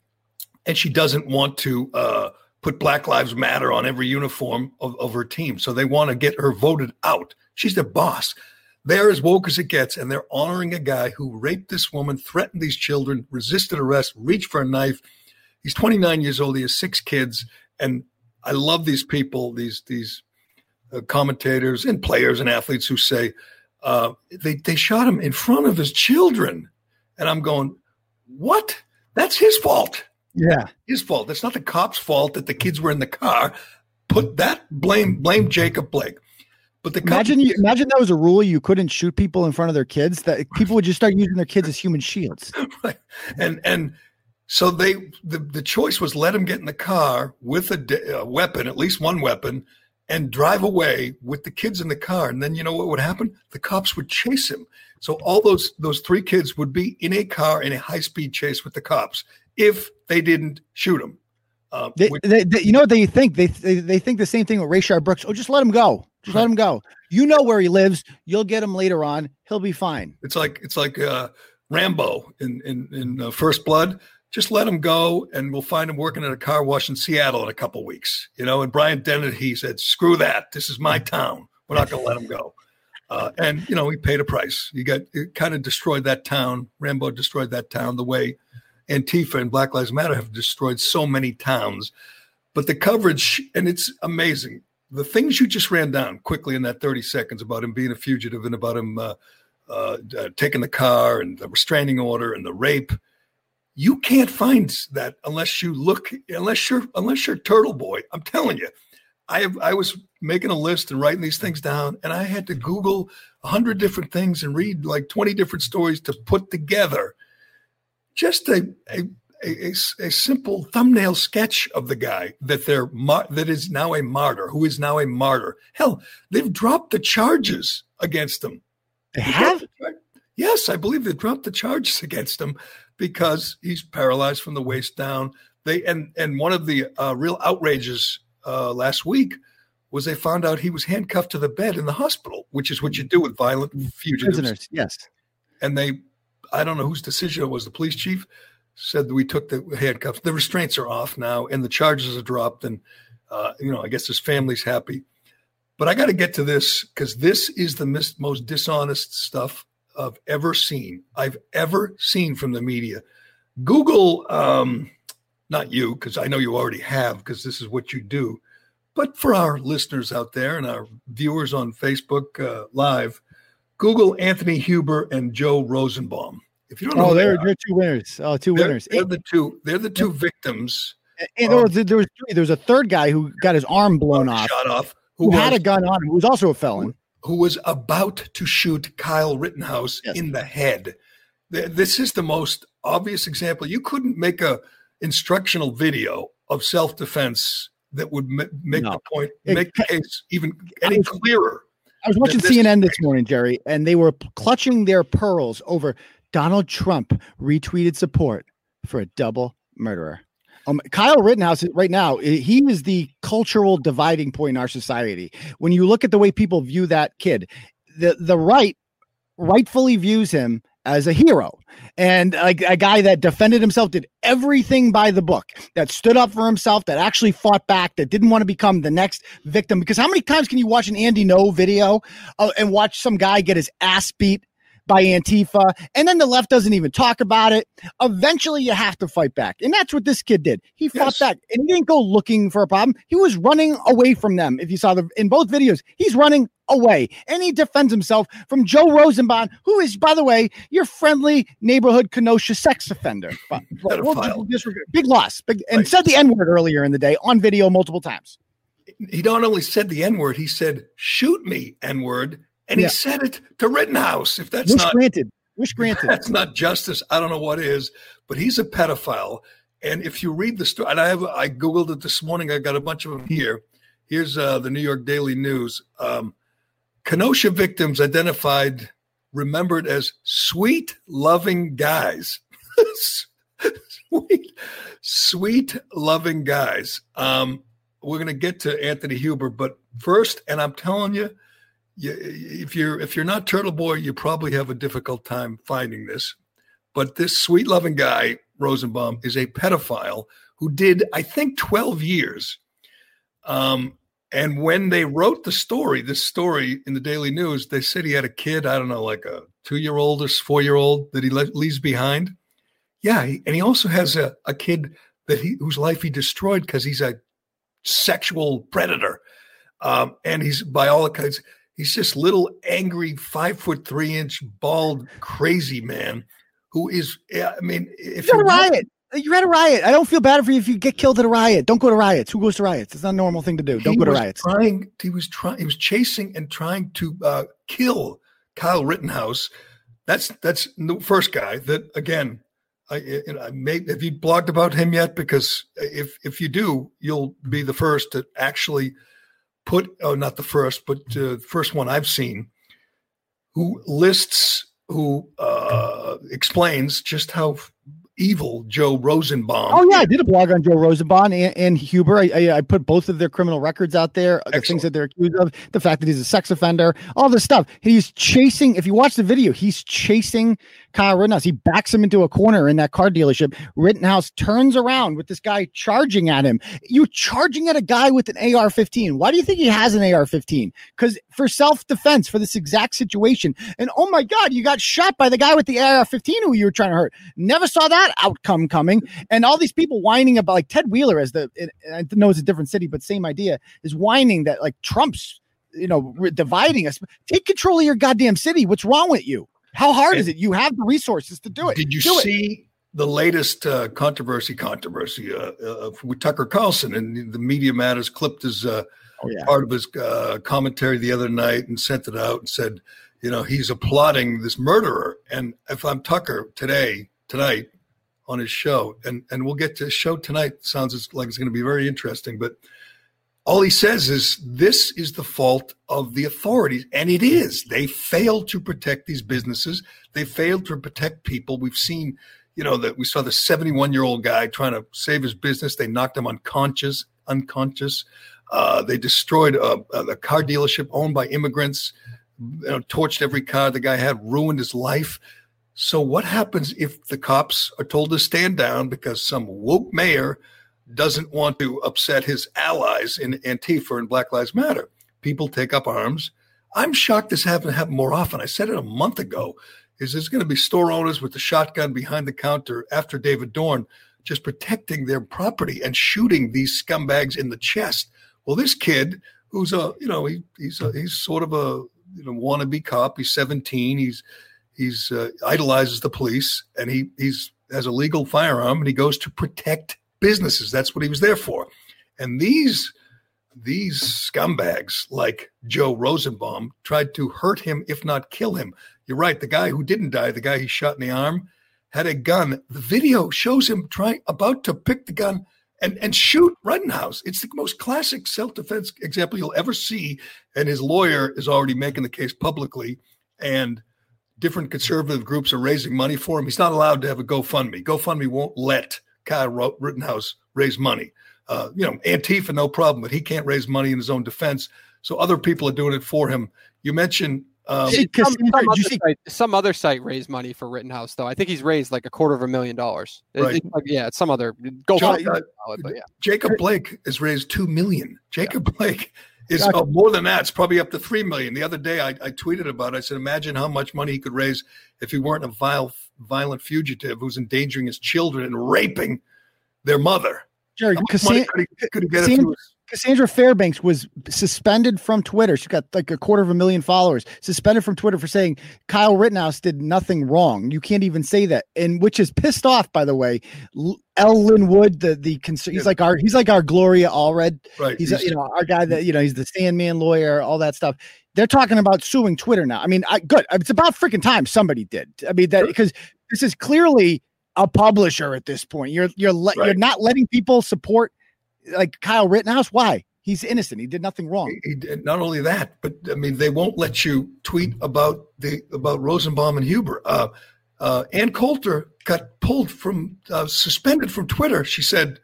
And she doesn't want to uh, put Black Lives Matter on every uniform of, of her team. So they want to get her voted out. She's the boss. They're as woke as it gets, and they're honoring a guy who raped this woman, threatened these children, resisted arrest, reached for a knife. He's 29 years old. He has six kids, and I love these people, these these uh, commentators and players and athletes who say uh, they they shot him in front of his children, and I'm going, what? That's his fault. Yeah, his fault. That's not the cops' fault that the kids were in the car. Put that blame blame Jacob Blake. But the imagine you imagine that was a rule you couldn't shoot people in front of their kids. That people would just start using their kids as human shields. Right. And and so they the, the choice was let him get in the car with a, a weapon, at least one weapon, and drive away with the kids in the car. And then you know what would happen? The cops would chase him. So all those those three kids would be in a car in a high speed chase with the cops if they didn't shoot him. Uh, they, which, they, they, you know what they think? They, they they think the same thing with Rayshard Brooks. Oh, just let him go. Just let him go. You know where he lives. You'll get him later on. He'll be fine. It's like it's like uh, Rambo in in, in uh, First Blood. Just let him go, and we'll find him working at a car wash in Seattle in a couple weeks. You know. And Bryant he said, "Screw that. This is my town. We're not going to let him go." Uh, and you know, he paid a price. He got kind of destroyed that town. Rambo destroyed that town the way Antifa and Black Lives Matter have destroyed so many towns. But the coverage, and it's amazing. The things you just ran down quickly in that 30 seconds about him being a fugitive and about him uh, uh, uh, taking the car and the restraining order and the rape. You can't find that unless you look, unless you're, unless you're Turtleboy. I'm telling you, I have, I was making a list and writing these things down, and I had to Google a hundred different things and read like 20 different stories to put together just a, a a, a, simple thumbnail sketch of the guy that they're that is now a martyr, who is now a martyr. Hell, they've dropped the charges against him. They have? Yes, I believe they dropped the charges against him because he's paralyzed from the waist down. They and and one of the uh, real outrages uh, last week was they found out he was handcuffed to the bed in the hospital, which is what you do with violent fugitives. Prisoners, yes. And they I don't know whose decision it was. The police chief said that we took the handcuffs. The restraints are off now, and the charges are dropped. And uh, you know, I guess his family's happy. But I got to get to this because this is the mis- most dishonest stuff I've ever seen. I've ever seen from the media. Google, um, not you, because I know you already have, because this is what you do. But for our listeners out there and our viewers on Facebook uh, Live, Google Anthony Huber and Joe Rosenbaum. If you don't know, Oh, they they're, are, they're two winners. Oh, two they're, winners. They're the two. They're the two victims And there was, there was three. There was a third guy who got his arm blown off, shot off. who, Who, had a gun on him, who was also a felon. Who was about to shoot Kyle Rittenhouse Yes. in the head. This is the most obvious example. You couldn't make a instructional video of self defense that would make No. the point, It make the case even any clearer. I was watching Th- this- CNN this morning, Gerry, and they were clutching their pearls over Donald Trump retweeted support for a double murderer. Um, Kyle Rittenhouse, right now, he is the cultural dividing point in our society. When you look at the way people view that kid, the the right rightfully views him as a hero and like a guy that defended himself, did everything by the book, that stood up for himself, that actually fought back, that didn't want to become the next victim. Because how many times can you watch an Andy Ngo video uh, and watch some guy get his ass beat by Antifa, and then the left doesn't even talk about it. Eventually, you have to fight back, and that's what this kid did. He fought Yes. back, and he didn't go looking for a problem. He was running away from them. If you saw the in both videos, he's running away, and he defends himself from Joe Rosenbaum, who is, by the way, your friendly neighborhood Kenosha sex offender. But, we'll big loss, big, and Right. said the N word earlier in the day on video multiple times. He not only said the N word, he said, shoot me, N word. And Yeah. he said it to Rittenhouse. If that's Wish not granted. Wish granted. That's not justice. I don't know what is, but he's a pedophile. And if you read the story, and I have, I googled it this morning. I got a bunch of them here. Here's uh, the New York Daily News. Um, Kenosha victims identified, remembered as sweet, loving guys. sweet, sweet, loving guys. Um, we're going to get to Anthony Huber, but first, and I'm telling you, you, if you're if you're not Turtleboy, you probably have a difficult time finding this. But this sweet loving guy, Rosenbaum, is a pedophile who did, I think, 12 years. Um, and when they wrote the story, this story in the Daily News, they said he had a kid, I don't know, like a two year old or four year old that he le- leaves behind. Yeah. He, and he also has a, a kid that he whose life he destroyed because he's a sexual predator. Um, and he's by all accounts, he's this little angry five foot three inch bald crazy man who is I mean if You're you're riot. You're at a riot. I don't feel bad for you if you get killed at a riot. Don't go to riots. Who goes to riots? It's not a normal thing to do. Don't go to riots. Trying, he was trying. He was chasing and trying to uh, kill Kyle Rittenhouse. That's that's the first guy. That again, I, I I may have you blogged about him yet? Because if if you do, you'll be the first to actually put. Oh, not the first, but uh, the first one I've seen who lists who uh, explains just how evil Joe Rosenbaum. Oh yeah, I did a blog on Joe Rosenbaum and, and Huber. I, I, I put both of their criminal records out there, the things that they're accused of, the fact that he's a sex offender, all this stuff. He's chasing. If you watch the video, he's chasing Kyle Rittenhouse. He backs him into a corner in that car dealership. Rittenhouse turns around with this guy charging at him. You charging at a guy with an AR-15. Why do you think he has an AR-15? Because for self-defense, for this exact situation. And oh my God, you got shot by the guy with the AR-15 who you were trying to hurt. Never saw that outcome coming. And all these people whining about like Ted Wheeler as the, and I know it's a different city, but same idea is whining that like Trump's, you know, re- dividing us. Take control of your goddamn city. What's wrong with you? How hard is it? You have the resources to do it. Did you do it. see the latest uh, controversy? Controversy uh, uh, with Tucker Carlson and the Media Matters clipped his uh, Oh, yeah. part of his uh, commentary the other night and sent it out and said, you know, he's applauding this murderer. And if I'm Tucker today, tonight on his show, and and we'll get to his show tonight. Sounds like it's going to be very interesting, but all he says is this is the fault of the authorities and it is. They failed to protect these businesses. They failed to protect people. We've seen you know that we saw the 71 year old guy trying to save his business. They knocked him unconscious unconscious. Uh, they destroyed a, a car dealership owned by immigrants you know, torched every car the guy had ruined his life so what happens if the cops are told to stand down because some woke mayor doesn't want to upset his allies in Antifa and Black Lives Matter. People take up arms. I'm shocked this hasn't happened more often. I said it a month ago. Is there's going to be store owners with the shotgun behind the counter after David Dorn, just protecting their property and shooting these scumbags in the chest Well, this kid who's a you know he, he's a, he's sort of a you know wannabe cop. He's 17. He's he's uh, idolizes the police, and he he's has a legal firearm, and he goes to protect businesses. That's what he was there for. And these these scumbags like Joe Rosenbaum tried to hurt him, if not kill him. You're right. The guy who didn't die, the guy he shot in the arm, had a gun. The video shows him trying about to pick the gun and and shoot Rittenhouse. It's the most classic self defense example you'll ever see. And his lawyer is already making the case publicly, and different conservative groups are raising money for him. He's not allowed to have a GoFundMe. GoFundMe won't let Kyle Rittenhouse raise money. Uh, you know, Antifa, no problem, but he can't raise money in his own defense. So other people are doing it for him. You mentioned um, some, some, other site, some, other site, raised money for Rittenhouse, though. I think he's raised like a quarter of a million dollars. Right. like, yeah, it's some other. Go John, uh, but yeah. Jacob Blake has raised two million. Jacob yeah. Blake is uh, more than that. It's probably up to three million. The other day, I, I, tweeted about. it. I said, imagine how much money he could raise if he weren't a vile, violent fugitive who's endangering his children and raping their mother. Gerry, Cassandra, could he, could he Cassandra, Cassandra, Fairbanks was suspended from Twitter. She got like a quarter of a million followers, suspended from Twitter for saying Kyle Rittenhouse did nothing wrong. You can't even say that, and which is pissed off, by the way. L. Lin Wood, the the he's like our he's like our Gloria Allred. Right. He's, he's you know our guy that you know he's the Sandmann lawyer, all that stuff. They're talking about suing Twitter now. I mean, I, good. It's about freaking time somebody did. I mean that because this is clearly a publisher at this point. You're you're le- right. you're not letting people support like Kyle Rittenhouse. Why? He's innocent. He did nothing wrong. He, he not only that, but I mean, they won't let you tweet about the about Rosenbaum and Huber. Uh, uh, Ann Coulter got pulled from uh, suspended from Twitter. She said,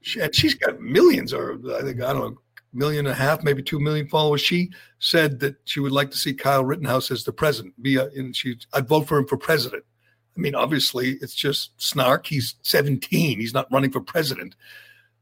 she, and she's got millions, or I think I don't know, million and a half, maybe two million followers. She said that she would like to see Kyle Rittenhouse as the president. Be a, and she, I'd vote for him for president. I mean, obviously, it's just snark. He's 17. He's not running for president.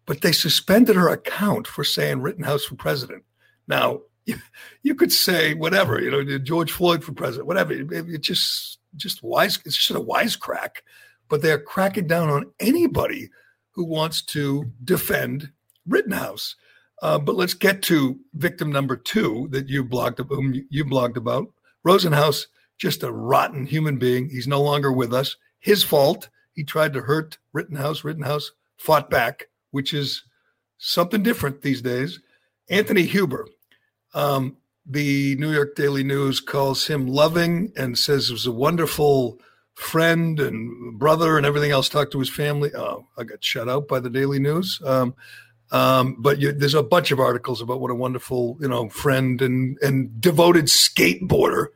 But they suspended her account for saying Rittenhouse for president. Now, you, you could say whatever, you know, George Floyd for president, whatever. It, it just, just wise. It's just a wisecrack. But they're cracking down on anybody who wants to defend Rittenhouse. Uh, but let's get to victim number two that you blogged, whom you blogged about, Rosenhaus just a rotten human being. He's no longer with us. His fault. He tried to hurt Rittenhouse. Rittenhouse fought back, which is something different these days. Anthony Huber, um, the New York Daily News calls him loving and says he was a wonderful friend and brother and everything else. Talked to his family. Oh, I got shut out by the Daily News. Um, um, but you, there's a bunch of articles about what a wonderful, you know, friend and and devoted skateboarder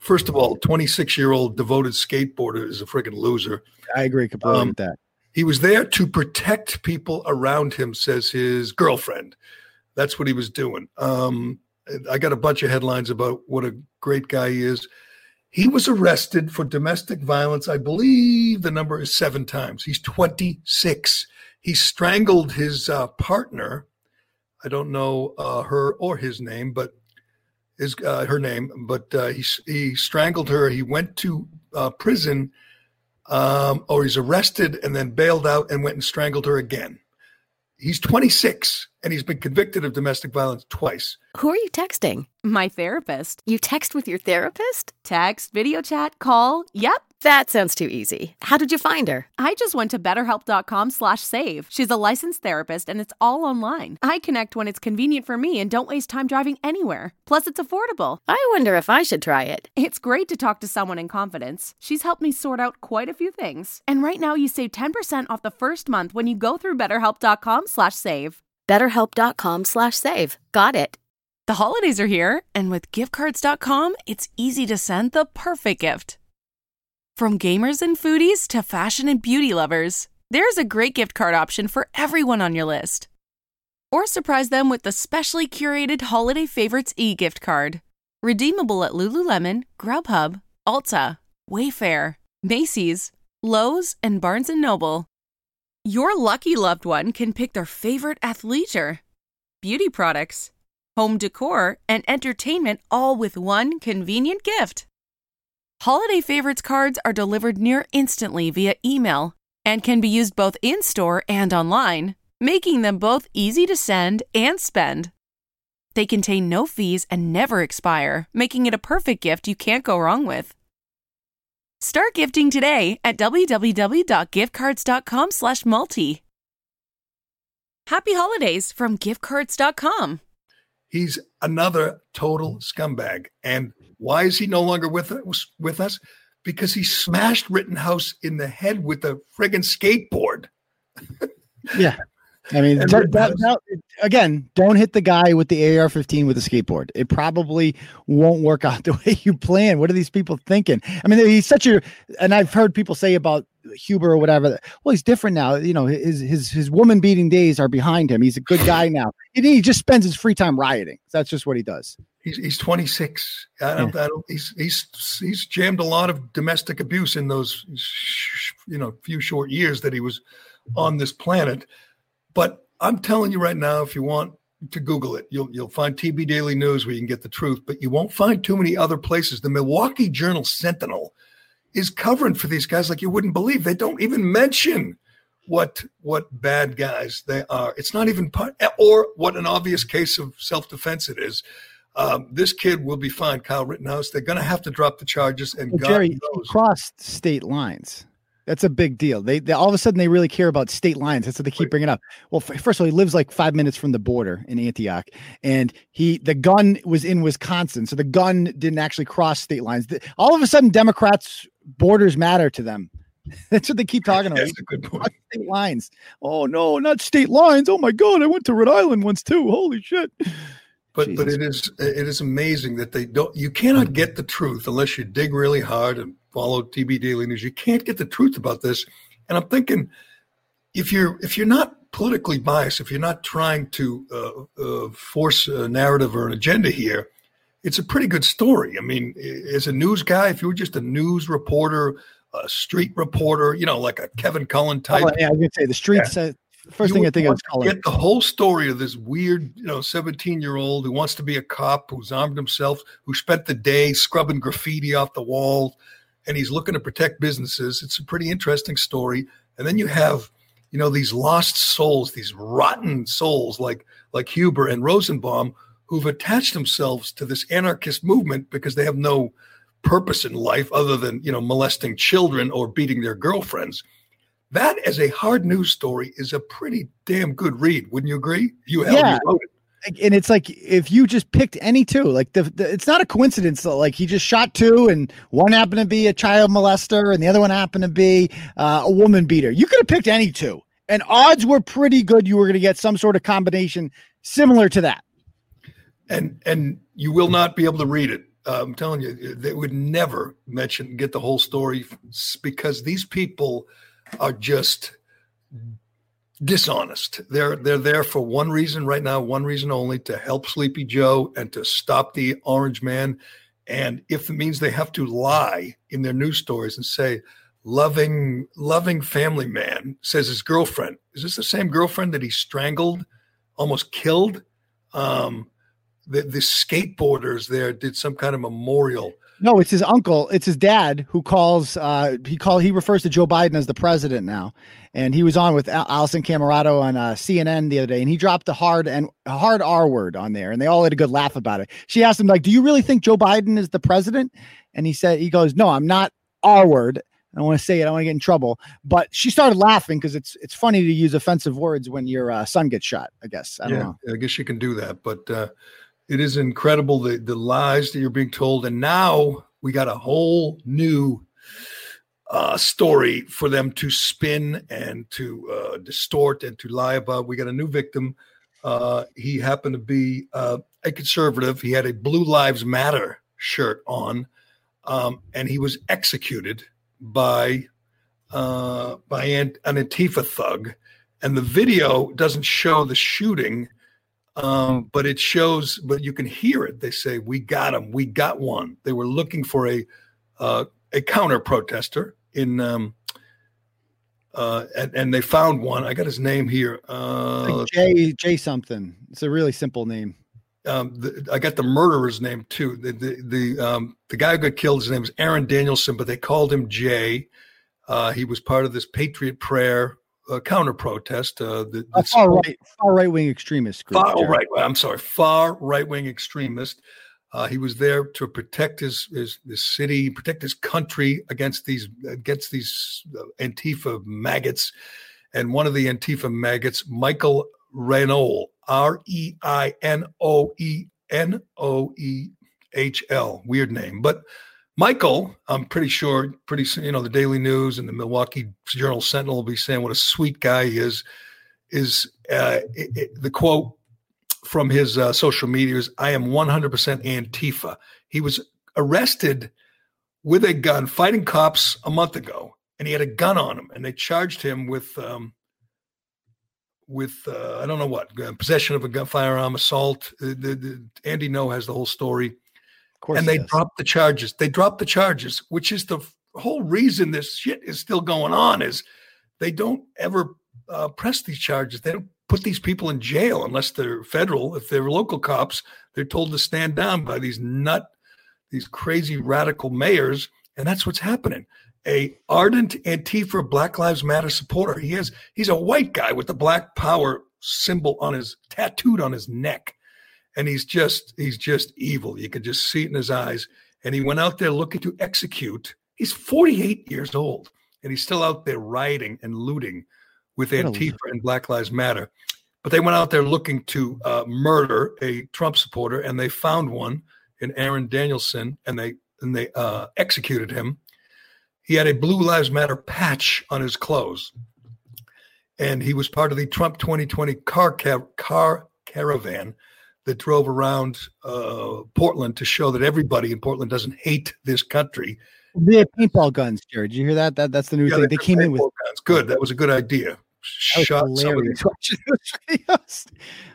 first of all, 26 year old devoted skateboarder is a freaking loser. I agree completely um, with that. He was there to protect people around him, says his girlfriend. That's what he was doing. Um, I got a bunch of headlines about what a great guy he is. He was arrested for domestic violence. I believe the number is seven times. He's 26. He strangled his uh, partner. I don't know uh, her or his name, but is uh, her name, but uh, he he strangled her. He went to uh, prison, um, or he's arrested and then bailed out and went and strangled her again. He's 26 and he's been convicted of domestic violence twice. Who are you texting? My therapist. You text with your therapist? Text, video chat, call. Yep. That sounds too easy. How did you find her? I just went to betterhelp.com slash save. She's a licensed therapist and it's all online. I connect when it's convenient for me and don't waste time driving anywhere. Plus, it's affordable. I wonder if I should try it. It's great to talk to someone in confidence. She's helped me sort out quite a few things. And right now you save 10% off the first month when you go through betterhelp.com slash save. Betterhelp.com slash save. Got it. The holidays are here, and with giftcards.com, it's easy to send the perfect gift. From gamers and foodies to fashion and beauty lovers, there's a great gift card option for everyone on your list. Or surprise them with the specially curated Holiday Favorites e gift card. Redeemable at Lululemon, Grubhub, Ulta, Wayfair, Macy's, Lowe's, and Barnes & Noble. Your lucky loved one can pick their favorite athleisure, beauty products, home decor, and entertainment all with one convenient gift. Holiday Favorites cards are delivered near instantly via email and can be used both in store and online. making them both easy to send and spend. They contain no fees and never expire, making it a perfect gift you can't go wrong with. Start gifting today at www.giftcards.com/multi. Happy holidays from giftcards.com. He's another total scumbag. And why is he no longer with us? With us? Because he smashed Rittenhouse in the head with a friggin' skateboard. Yeah. I mean, that- that- that- again, don't hit the guy with the AR-15 with a skateboard. It probably won't work out the way you plan. What are these people thinking? I mean, he's such a, and I've heard people say about Huber or whatever. Well, he's different now. You know, his his his woman beating days are behind him. He's a good guy now. And he just spends his free time rioting. That's just what he does. He's, he's 26. I don't, I don't, he's, he's, he's jammed a lot of domestic abuse in those, you know, few short years that he was on this planet. But I'm telling you right now, if you want to Google it, you'll, you'll find TB Daily News where you can get the truth, but you won't find too many other places. The Milwaukee Journal Sentinel is covering for these guys like you wouldn't believe. They don't even mention what what bad guys they are. It's not even part, or what an obvious case of self defense it is. Um, this kid will be fine, Kyle Rittenhouse. They're going to have to drop the charges, and Well, Gerry, crossed state lines. That's a big deal. They, they all of a sudden they really care about state lines. That's what they keep bringing up. Well, first of all, he lives like five minutes from the border in Antioch, and he the gun was in Wisconsin, so the gun didn't actually cross state lines. All of a sudden, Democrats borders matter to them. That's what they keep talking about. That's a good point. State lines. Oh no, not state lines. Oh my god, I went to Rhode Island once too. Holy shit. But but it is it is amazing that they don't. You cannot get the truth unless you dig really hard and follow TB Daily News. You can't get the truth about this. And I'm thinking, if you're if you're not politically biased, if you're not trying to uh, uh, force a narrative or an agenda here, it's a pretty good story. I mean, as a news guy, if you were just a news reporter, a street reporter, you know, like a Kevin Cullen type, Oh, yeah, I was gonna say the streets. Uh, first you thing I think of is color. Get the whole story of this weird, you know, 17 year old who wants to be a cop, who's armed himself, who spent the day scrubbing graffiti off the wall, and he's looking to protect businesses. It's a pretty interesting story. And then you have, you know, these lost souls, these rotten souls like like Huber and Rosenbaum, who've attached themselves to this anarchist movement because they have no purpose in life other than you know molesting children or beating their girlfriends. That as a hard news story is a pretty damn good read. Wouldn't you agree? You, Yeah. you wrote it. And it's like if you just picked any two, like the, the it's not a coincidence. That, like he just shot two, and one happened to be a child molester, and the other one happened to be uh, a woman beater. You could have picked any two, and odds were pretty good you were going to get some sort of combination similar to that. and and you will not be able to read it. Uh, I'm telling you, they would never mention get the whole story because these people are just dishonest. They're they're there for one reason right now, one reason only to help Sleepy Joe and to stop the Orange Man. And if it means they have to lie in their news stories and say, loving, loving family man says his girlfriend, is this the same girlfriend that he strangled, almost killed? Um, the, the skateboarders there did some kind of memorial. No, it's his uncle. It's his dad who calls. Uh, he call he refers to Joe Biden as the president now, and he was on with Al- Alisyn Camerota on uh, CNN the other day, and he dropped a hard and hard R word on there, and they all had a good laugh about it. She asked him like, "Do you really think Joe Biden is the president?" And he said, "He goes, no, I'm not R word. I don't want to say it. I want to get in trouble." But she started laughing because it's it's funny to use offensive words when your uh, son gets shot. I guess I don't yeah, know. I guess you can do that, but uh, it is incredible the the lies that you're being told, and now we got a whole new uh, story for them to spin and to uh, distort and to lie about. We got a new victim. Uh, he happened to be uh, a conservative. He had a Blue Lives Matter shirt on, um, and he was executed by uh, by an, an Antifa thug. And the video doesn't show the shooting, um, but it shows. But you can hear it. They say, "We got him. We got one." They were looking for a uh, a counter protester in, um, uh, and, and they found one. I got his name here. Uh, Jay Jay something. It's a really simple name. um, the, I got the murderer's name too. The the the, um, the guy who got killed, his name is Aaron Danielson, but they called him Jay. Uh, he was part of this Patriot Prayer uh, counter protest. Uh, the, the far right, far right wing extremist group. far Jared. right. I'm sorry, far right wing extremist. Uh, he was there to protect his, his his city, protect his country against these against these uh, Antifa maggots. And one of the Antifa maggots, Michael Reinoehl, R E I N O E N O E H L, weird name, but Michael, I'm pretty sure, pretty soon, you know, the Daily News and the Milwaukee Journal Sentinel will be saying what a sweet guy he is. Is uh, it, it- the quote from his uh, social media is, "I am 100% Antifa." He was arrested with a gun, fighting cops a month ago, and he had a gun on him, and they charged him with um, with uh, I don't know what uh, possession of a gun, firearm, assault. The, the, Andy Ngo has the whole story and they dropped the charges. They dropped the charges, which is the whole reason this shit is still going on. Is they don't ever uh, press these charges. They don't put these people in jail unless they're federal. If they're local cops, they're told to stand down by these nut, these crazy radical mayors, and that's what's happening. A ardent Antifa Black Lives Matter supporter. He is. He's a white guy with the Black Power symbol on his tattooed on his neck and he's just he's just evil. You could just see it in his eyes. And he went out there looking to execute. He's 48 years old, and he's still out there rioting and looting with Antifa and Black Lives Matter. But they went out there looking to uh, murder a Trump supporter, and they found one in Aaron Danielson, and they and they uh, executed him. He had a Blue Lives Matter patch on his clothes, and he was part of the Trump 2020 car car caravan that drove around uh, Portland to show that everybody in Portland doesn't hate this country. They had paintball guns, Jared. Did you hear that? That that's the new Yeah, thing. they They came in with guns. Good. That was a good idea. Shot somebody. hilarious watching.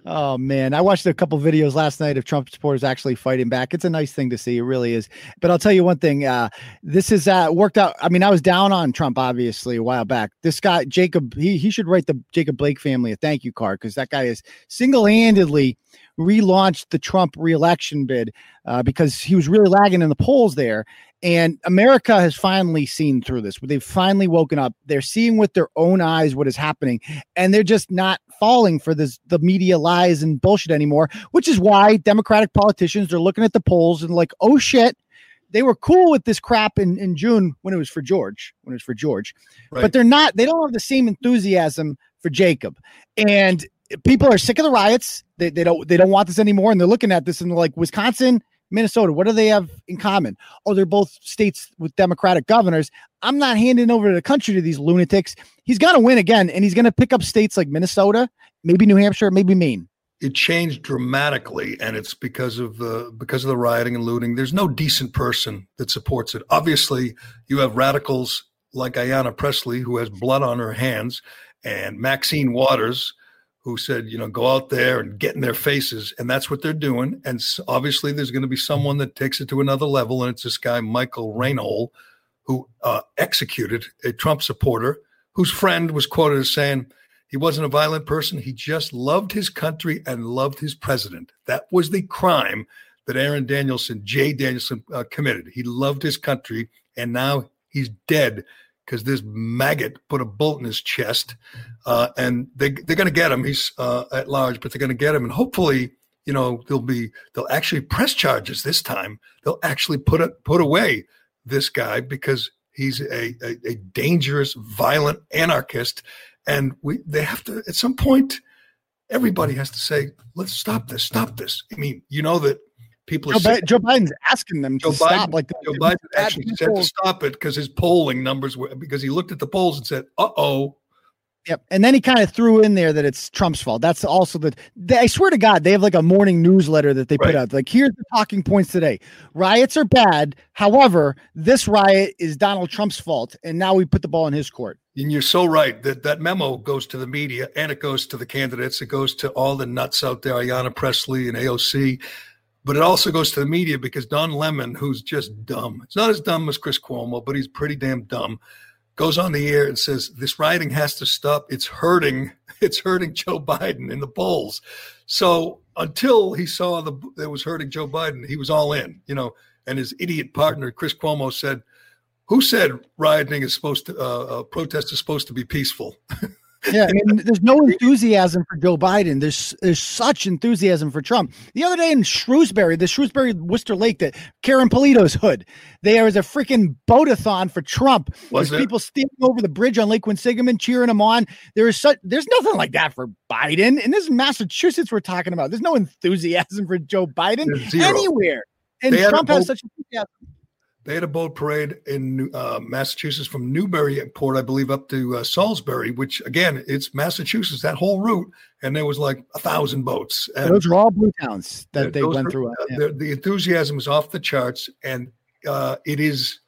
Oh man, I watched a couple videos last night of Trump supporters actually fighting back. It's a nice thing to see. It really is. But I'll tell you one thing. Uh, this is uh, worked out. I mean, I was down on Trump obviously a while back. This guy Jacob, he he should write the Jacob Blake family a thank you card because that guy is single handedly relaunched the Trump reelection bid uh, because he was really lagging in the polls there. And America has finally seen through this. They've finally woken up. They're seeing with their own eyes what is happening, and they're just not falling for this the media lies and bullshit anymore. Which is why Democratic politicians are looking at the polls and like, oh shit, they were cool with this crap in, in June when it was for George, when it was for George, Right. but they're not. They don't have the same enthusiasm for Jacob, and people are sick of the riots. They, they don't they don't want this anymore, and they're looking at this and they're like, Wisconsin, Minnesota, what do they have in common? Oh, they're both states with Democratic governors. I'm not handing over the country to these lunatics. He's going to win again, and he's going to pick up states like Minnesota, maybe New Hampshire, maybe Maine. it changed dramatically and it's because of the because of the rioting and looting there's no decent person that supports it obviously you have radicals like Ayanna Pressley who has blood on her hands and Maxine Waters who said you know go out there and get in their faces and that's what they're doing and obviously there's going to be someone that takes it to another level and it's this guy Michael Reinoehl who uh, executed a Trump supporter whose friend was quoted as saying he wasn't a violent person. He just loved his country and loved his president. That was the crime that Aaron Danielson, Jay Danielson, uh, committed. He loved his country, and now he's dead because this maggot put a bullet in his chest. Uh, and they, they're going to get him. He's uh, at large, but they're going to get him. And hopefully, you know, they'll be they'll actually press charges this time. They'll actually put it put away this guy because he's a, a, a dangerous, violent anarchist and we they have to at some point everybody has to say let's stop this stop this i mean you know that people Joe, sick. Joe Biden's asking them Joe to stop. Like Joe Biden actually said to stop it because his polling numbers were because he looked at the polls and said, "Uh oh, Yep. And then he kind of threw in there that it's Trump's fault. That's also the, they, I swear to God, they have like a morning newsletter that they put out. Like, here's the talking points today. Riots are bad. However, this riot is Donald Trump's fault. And now we put the ball in his court. And you're so right that that memo goes to the media and it goes to the candidates. It goes to all the nuts out there, Ayanna Pressley and AOC. But it also goes to the media because Don Lemon, who's just dumb, it's not as dumb as Chris Cuomo, but he's pretty damn dumb, goes on the air and says this rioting has to stop. It's hurting. It's hurting Joe Biden in the polls. So until he saw that was hurting Joe Biden, he was all in. You know, and his idiot partner Chris Cuomo said, "Who said rioting is supposed to uh, uh, protest is supposed to be peaceful?" yeah, I mean, there's no enthusiasm for Joe Biden. There's there's such enthusiasm for Trump. The other day in Shrewsbury, the Shrewsbury Worcester Lake, that Karen Polito's hood, there was a freaking boatathon for Trump. Was there's there? people standing over the bridge on Lake Quinsigamond cheering him on. There is such there's nothing like that for Biden. And this is Massachusetts we're talking about. There's no enthusiasm for Joe Biden anywhere. And They Trump has such enthusiasm. They had a boat parade in uh, Massachusetts from Newburyport, I believe, up to uh, Salisbury, which again, it's Massachusetts, that whole route. And there was like a thousand boats. And Those are all blue towns that Yeah, they went are- through. Yeah. the, the enthusiasm is off the charts, and uh, it is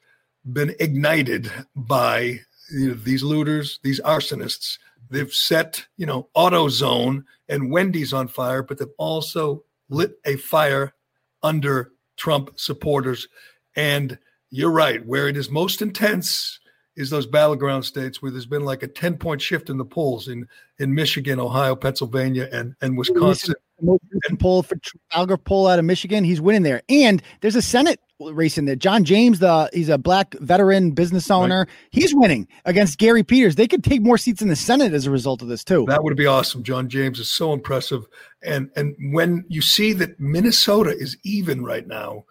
been ignited by you know, these looters, these arsonists. They've set, you know, AutoZone and Wendy's on fire, but they've also lit a fire under Trump supporters. And you're right, where it is most intense is those battleground states where there's been like a 10 point shift in the polls in in Michigan, Ohio, Pennsylvania, and, and Wisconsin. Recent poll for Trafalgar poll out of Michigan, he's winning there. And there's a Senate race in there. John James, the he's a black veteran business owner. He's winning against Gary Peters. They could take more seats in the Senate as a result of this too. That would be awesome. John James is so impressive. And and when you see that Minnesota is even right now,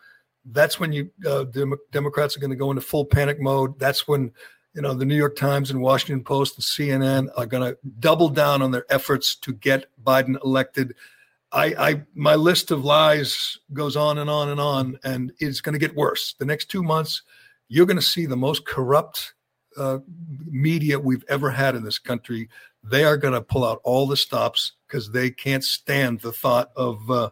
that's when you uh, Dem- Democrats are going to go into full panic mode. That's when you know the New York Times and Washington Post and CNN are going to double down on their efforts to get Biden elected. I, I my list of lies goes on and on and on, and it's going to get worse. The next two months, you're going to see the most corrupt uh, media we've ever had in this country. They are going to pull out all the stops because they can't stand the thought of uh,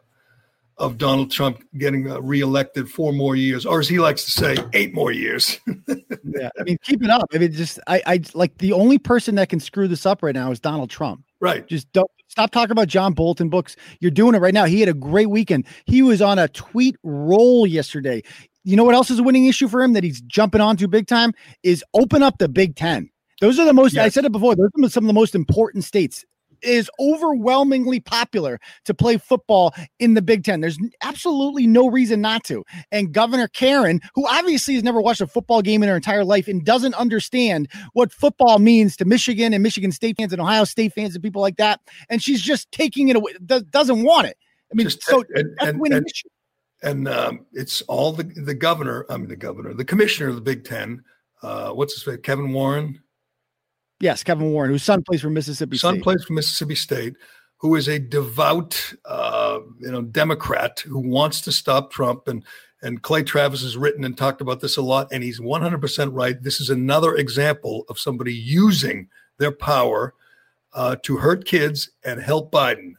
of Donald Trump getting uh, reelected four more years, or as he likes to say, eight more years. yeah, I mean, keep it up. I mean, just I, I like the only person that can screw this up right now is Donald Trump. Right. Just don't stop talking about John Bolton books. You're doing it right now. He had a great weekend. He was on a tweet roll yesterday. You know what else is a winning issue for him that he's jumping onto big time is open up the Big Ten. Those are the most. I said it before. Those are some of the most important states. Is overwhelmingly popular to play football in the Big Ten. There's absolutely no reason not to. And Governor Karen, who obviously has never watched a football game in her entire life and doesn't understand what football means to Michigan and Michigan State fans and Ohio State fans and people like that, and she's just taking it away. Does, doesn't want it. I mean, Just- so and- and- and- and um, it's all the the governor. I mean, the governor, the commissioner of the Big Ten. Uh, what's his name? Kevin Warren. Yes, Kevin Warren, whose son plays for Mississippi son State. plays for Mississippi State, who is a devout, uh, you know, Democrat who wants to stop Trump. And and Clay Travis has written and talked about this a lot, and he's 100% right. This is another example of somebody using their power uh, to hurt kids and help Biden.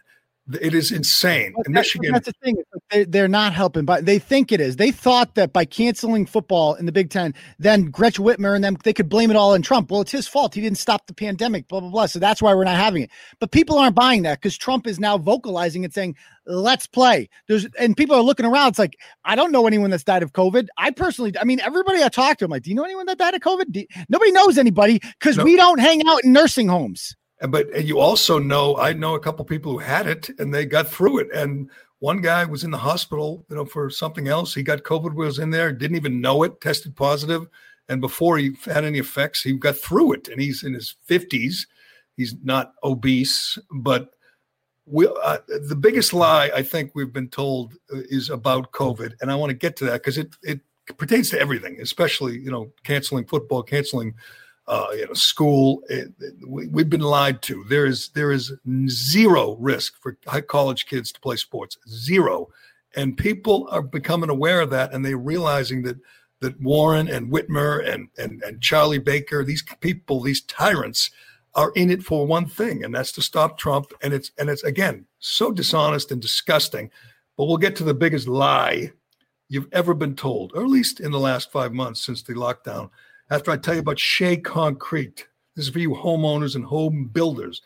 It is insane. But that- Michigan, That's the thing. They, they're not helping, but they think it is. They thought that by canceling football in the Big Ten, then Gretchen Whitmer and them they could blame it all on Trump. Well, it's his fault. He didn't stop the pandemic. Blah blah blah. So that's why we're not having it. But people aren't buying that because Trump is now vocalizing and saying, "Let's play." There's and people are looking around. It's like I don't know anyone that's died of COVID. I personally, I mean, everybody I talked to, I'm like, "Do you know anyone that died of COVID?" Nobody knows anybody because No. we don't hang out in nursing homes. But you also know I know a couple people who had it and they got through it. And one guy was in the hospital, you know, for something else. He got COVID, was in there, didn't even know it, tested positive, and before he had any effects, he got through it. And he's in his fifties. He's not obese, but we, uh, the biggest lie I think we've been told uh, is about COVID, and I want to get to that because it it pertains to everything, especially you know canceling football, canceling uh, you know school. It, it- we, we've been lied to. There is there is zero risk for college kids to play sports, zero, and people are becoming aware of that, and they're realizing that that Warren and Whitmer and and and Charlie Baker, these people, these tyrants are in it for one thing, and that's to stop Trump. And it's and it's again so dishonest and disgusting. But we'll get to the biggest lie you've ever been told, or at least in the last five months since the lockdown. After I tell you about Shea Concrete, this is for you homeowners and home builders.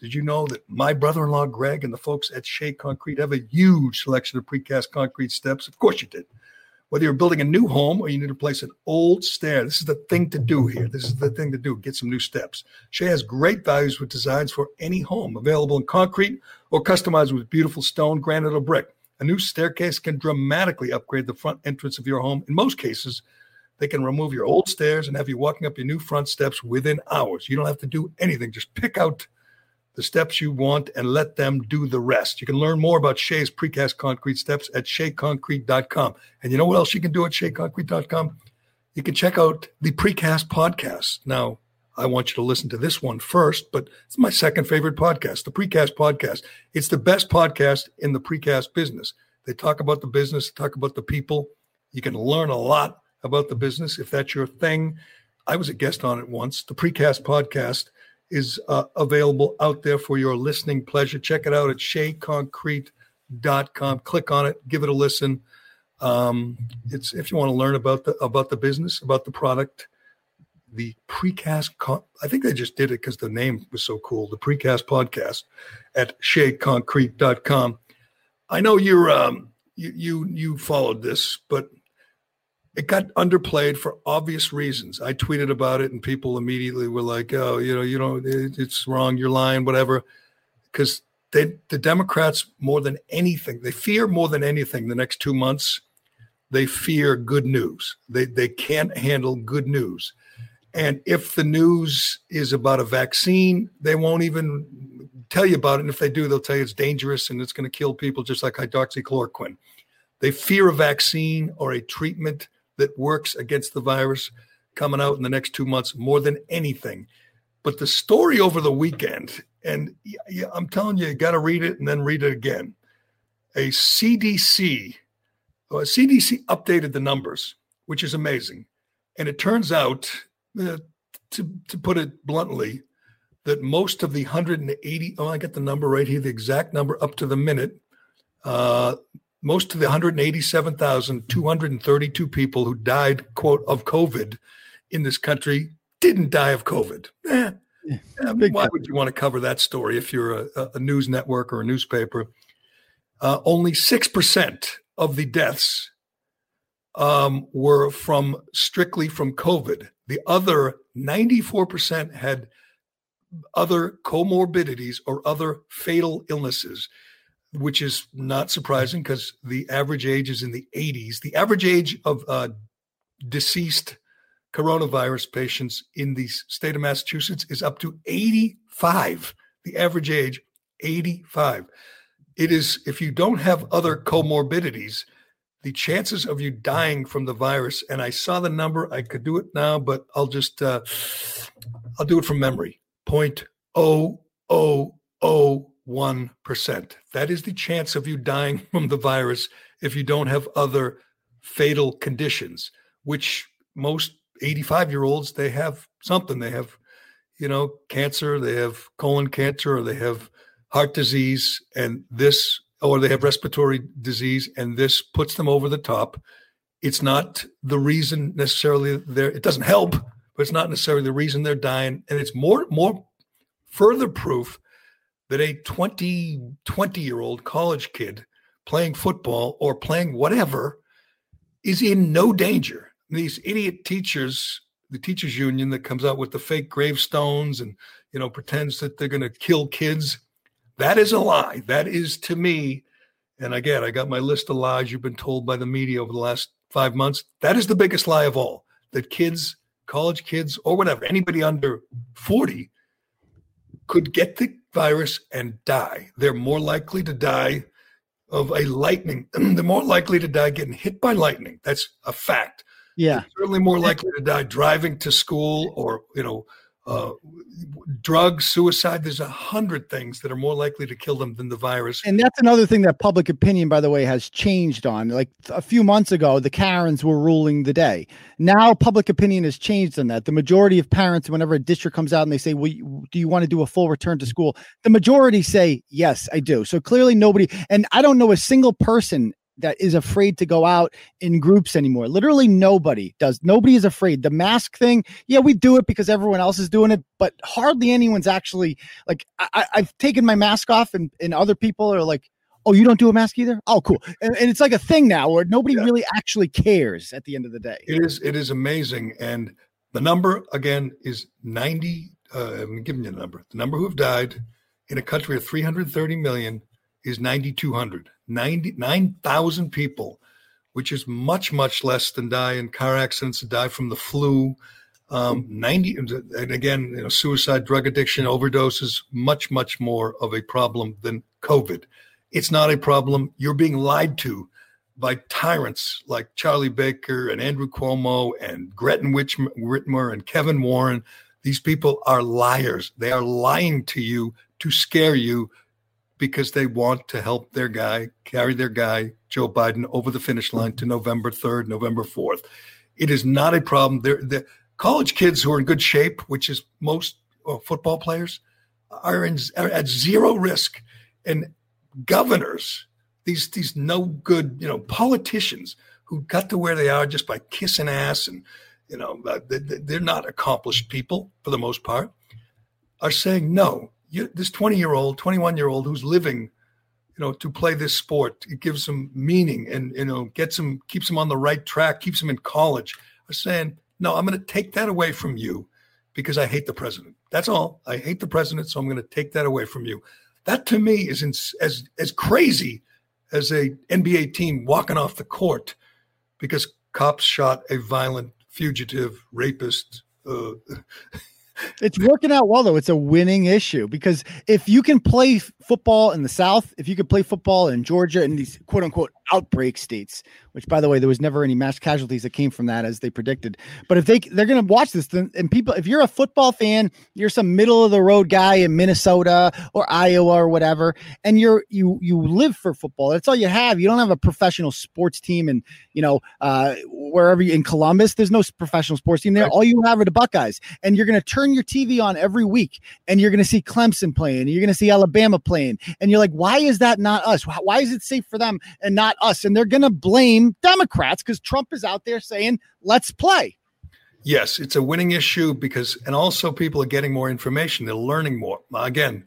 Did you know that my brother-in-law Greg and the folks at Shea Concrete have a huge selection of precast concrete steps? Of course you did. Whether you're building a new home or you need to replace an old stair, this is the thing to do here. This is the thing to do. Get some new steps. Shea has great values with designs for any home, available in concrete or customized with beautiful stone, granite, or brick. A new staircase can dramatically upgrade the front entrance of your home. In most cases, They can remove your old stairs and have you walking up your new front steps within hours. You don't have to do anything. Just pick out the steps you want and let them do the rest. You can learn more about Shea's precast concrete steps at sheaconcrete.com. And you know what else you can do at sheaconcrete.com? You can check out the precast podcast. Now, I want you to listen to this one first, but it's my second favorite podcast, the Precast Podcast. It's the best podcast in the precast business. They talk about the business, talk about the people. You can learn a lot about the business if that's your thing. I was a guest on it once. The Precast Podcast is uh, available out there for your listening pleasure. Check it out at sheaconcrete.com. Click on it, give it a listen. Um, it's if you want to learn about the about the business, about the product, the precast. Con- I think they just did it because the name was so cool. The precast podcast at sheaconcrete.com. I know you're um, you you you followed this, but it got underplayed for obvious reasons. I tweeted about it, and people immediately were like, "Oh, you know, you know, it's wrong. You're lying, whatever," because they the Democrats more than anything they fear more than anything the next two months. They fear good news. They they can't handle good news. And if the news is about a vaccine, they won't even tell you about it. And if they do, they'll tell you it's dangerous and it's going to kill people, just like hydroxychloroquine. They fear a vaccine or a treatment that works against the virus coming out in the next two months more than anything. But the story over the weekend, and I'm telling you, you got to read it and then read it again. A CDC, a CDC updated the numbers, which is amazing. And it turns out, uh, to, to put it bluntly, that most of the 180, oh, I got the number right here, the exact number up to the minute. Uh, most of the 187,232 people who died, quote, of COVID in this country didn't die of COVID. Eh, yeah, I mean, why would you want to cover that story if you're a, a news network or a newspaper? Uh, only 6% of the deaths um, were from strictly from COVID. The other 94% had other comorbidities or other fatal illnesses which is not surprising because the average age is in the 80s. The average age of uh, deceased coronavirus patients in the state of Massachusetts is up to 85. The average age, 85. It is, if you don't have other comorbidities, the chances of you dying from the virus, and I saw the number, I could do it now, but I'll just, uh, I'll do it from memory. Point oh oh oh 1%. That is the chance of you dying from the virus if you don't have other fatal conditions, which most 85 year olds, they have something. They have, you know, cancer, they have colon cancer, or they have heart disease, and this, or they have respiratory disease, and this puts them over the top. It's not the reason necessarily there, it doesn't help, but it's not necessarily the reason they're dying. And it's more, more further proof that a 20, 20 year old college kid playing football or playing whatever is in no danger. These idiot teachers, the teachers union that comes out with the fake gravestones and you know pretends that they're going to kill kids, that is a lie. That is to me, and again, I got my list of lies you've been told by the media over the last five months. That is the biggest lie of all. That kids, college kids, or whatever, anybody under 40 could get the virus and die. They're more likely to die of a lightning. They're more likely to die getting hit by lightning. That's a fact. Yeah. They're certainly more likely to die driving to school or, you know, uh, drugs, suicide. There's a hundred things that are more likely to kill them than the virus. And that's another thing that public opinion, by the way, has changed on. Like a few months ago, the Karens were ruling the day. Now, public opinion has changed on that. The majority of parents, whenever a district comes out and they say, "Well, do you want to do a full return to school?" The majority say, "Yes, I do." So clearly, nobody. And I don't know a single person that is afraid to go out in groups anymore. Literally nobody does. Nobody is afraid. The mask thing, yeah, we do it because everyone else is doing it, but hardly anyone's actually like. I, have taken my mask off, and and other people are like, "Oh, you don't do a mask either? Oh, cool." And, and it's like a thing now where nobody yeah. really actually cares at the end of the day. It is. It is amazing, and the number again is ninety. Uh, I'm giving you a number. The number who have died in a country of 330 million is 9,200. 9,000 people which is much, much less than die in car accidents, die from the flu. Um, 90, and again, you know, suicide, drug addiction, overdoses, much, much more of a problem than COVID. It's not a problem. You're being lied to by tyrants like Charlie Baker and Andrew Cuomo and Gretchen Whitmer and Kevin Warren. These people are liars. They are lying to you to scare you because they want to help their guy carry their guy, Joe Biden, over the finish line to November 3rd, November 4th. It is not a problem. They're, they're college kids who are in good shape, which is most uh, football players, are, in, are at zero risk. And governors, these these no good, you know, politicians who got to where they are just by kissing ass and, you know, uh, they're not accomplished people for the most part, are saying no. You, this 20 year old, 21 year old who's living, you know, to play this sport, it gives them meaning and, you know, gets them, keeps them on the right track, keeps them in college, are saying, no, I'm going to take that away from you because I hate the president. That's all. I hate the president, so I'm going to take that away from you. That to me is in, as as crazy as a NBA team walking off the court because cops shot a violent fugitive rapist. Uh, it's working out well though. It's a winning issue because if you can play football in the South, if you could play football in Georgia and these quote unquote outbreak states, which by the way, there was never any mass casualties that came from that as they predicted. But if they they're going to watch this, then and people, if you're a football fan, you're some middle of the road guy in Minnesota or Iowa or whatever, and you're you you live for football. That's all you have. You don't have a professional sports team, and you know uh, wherever you in Columbus, there's no professional sports team there. All you have are the Buckeyes, and you're going to turn your TV on every week, and you're going to see Clemson playing, and you're going to see Alabama playing, and you're like, why is that not us? Why is it safe for them and not us? And they're going to blame Democrats because Trump is out there saying, let's play. Yes, it's a winning issue because, and also people are getting more information. They're learning more. Again,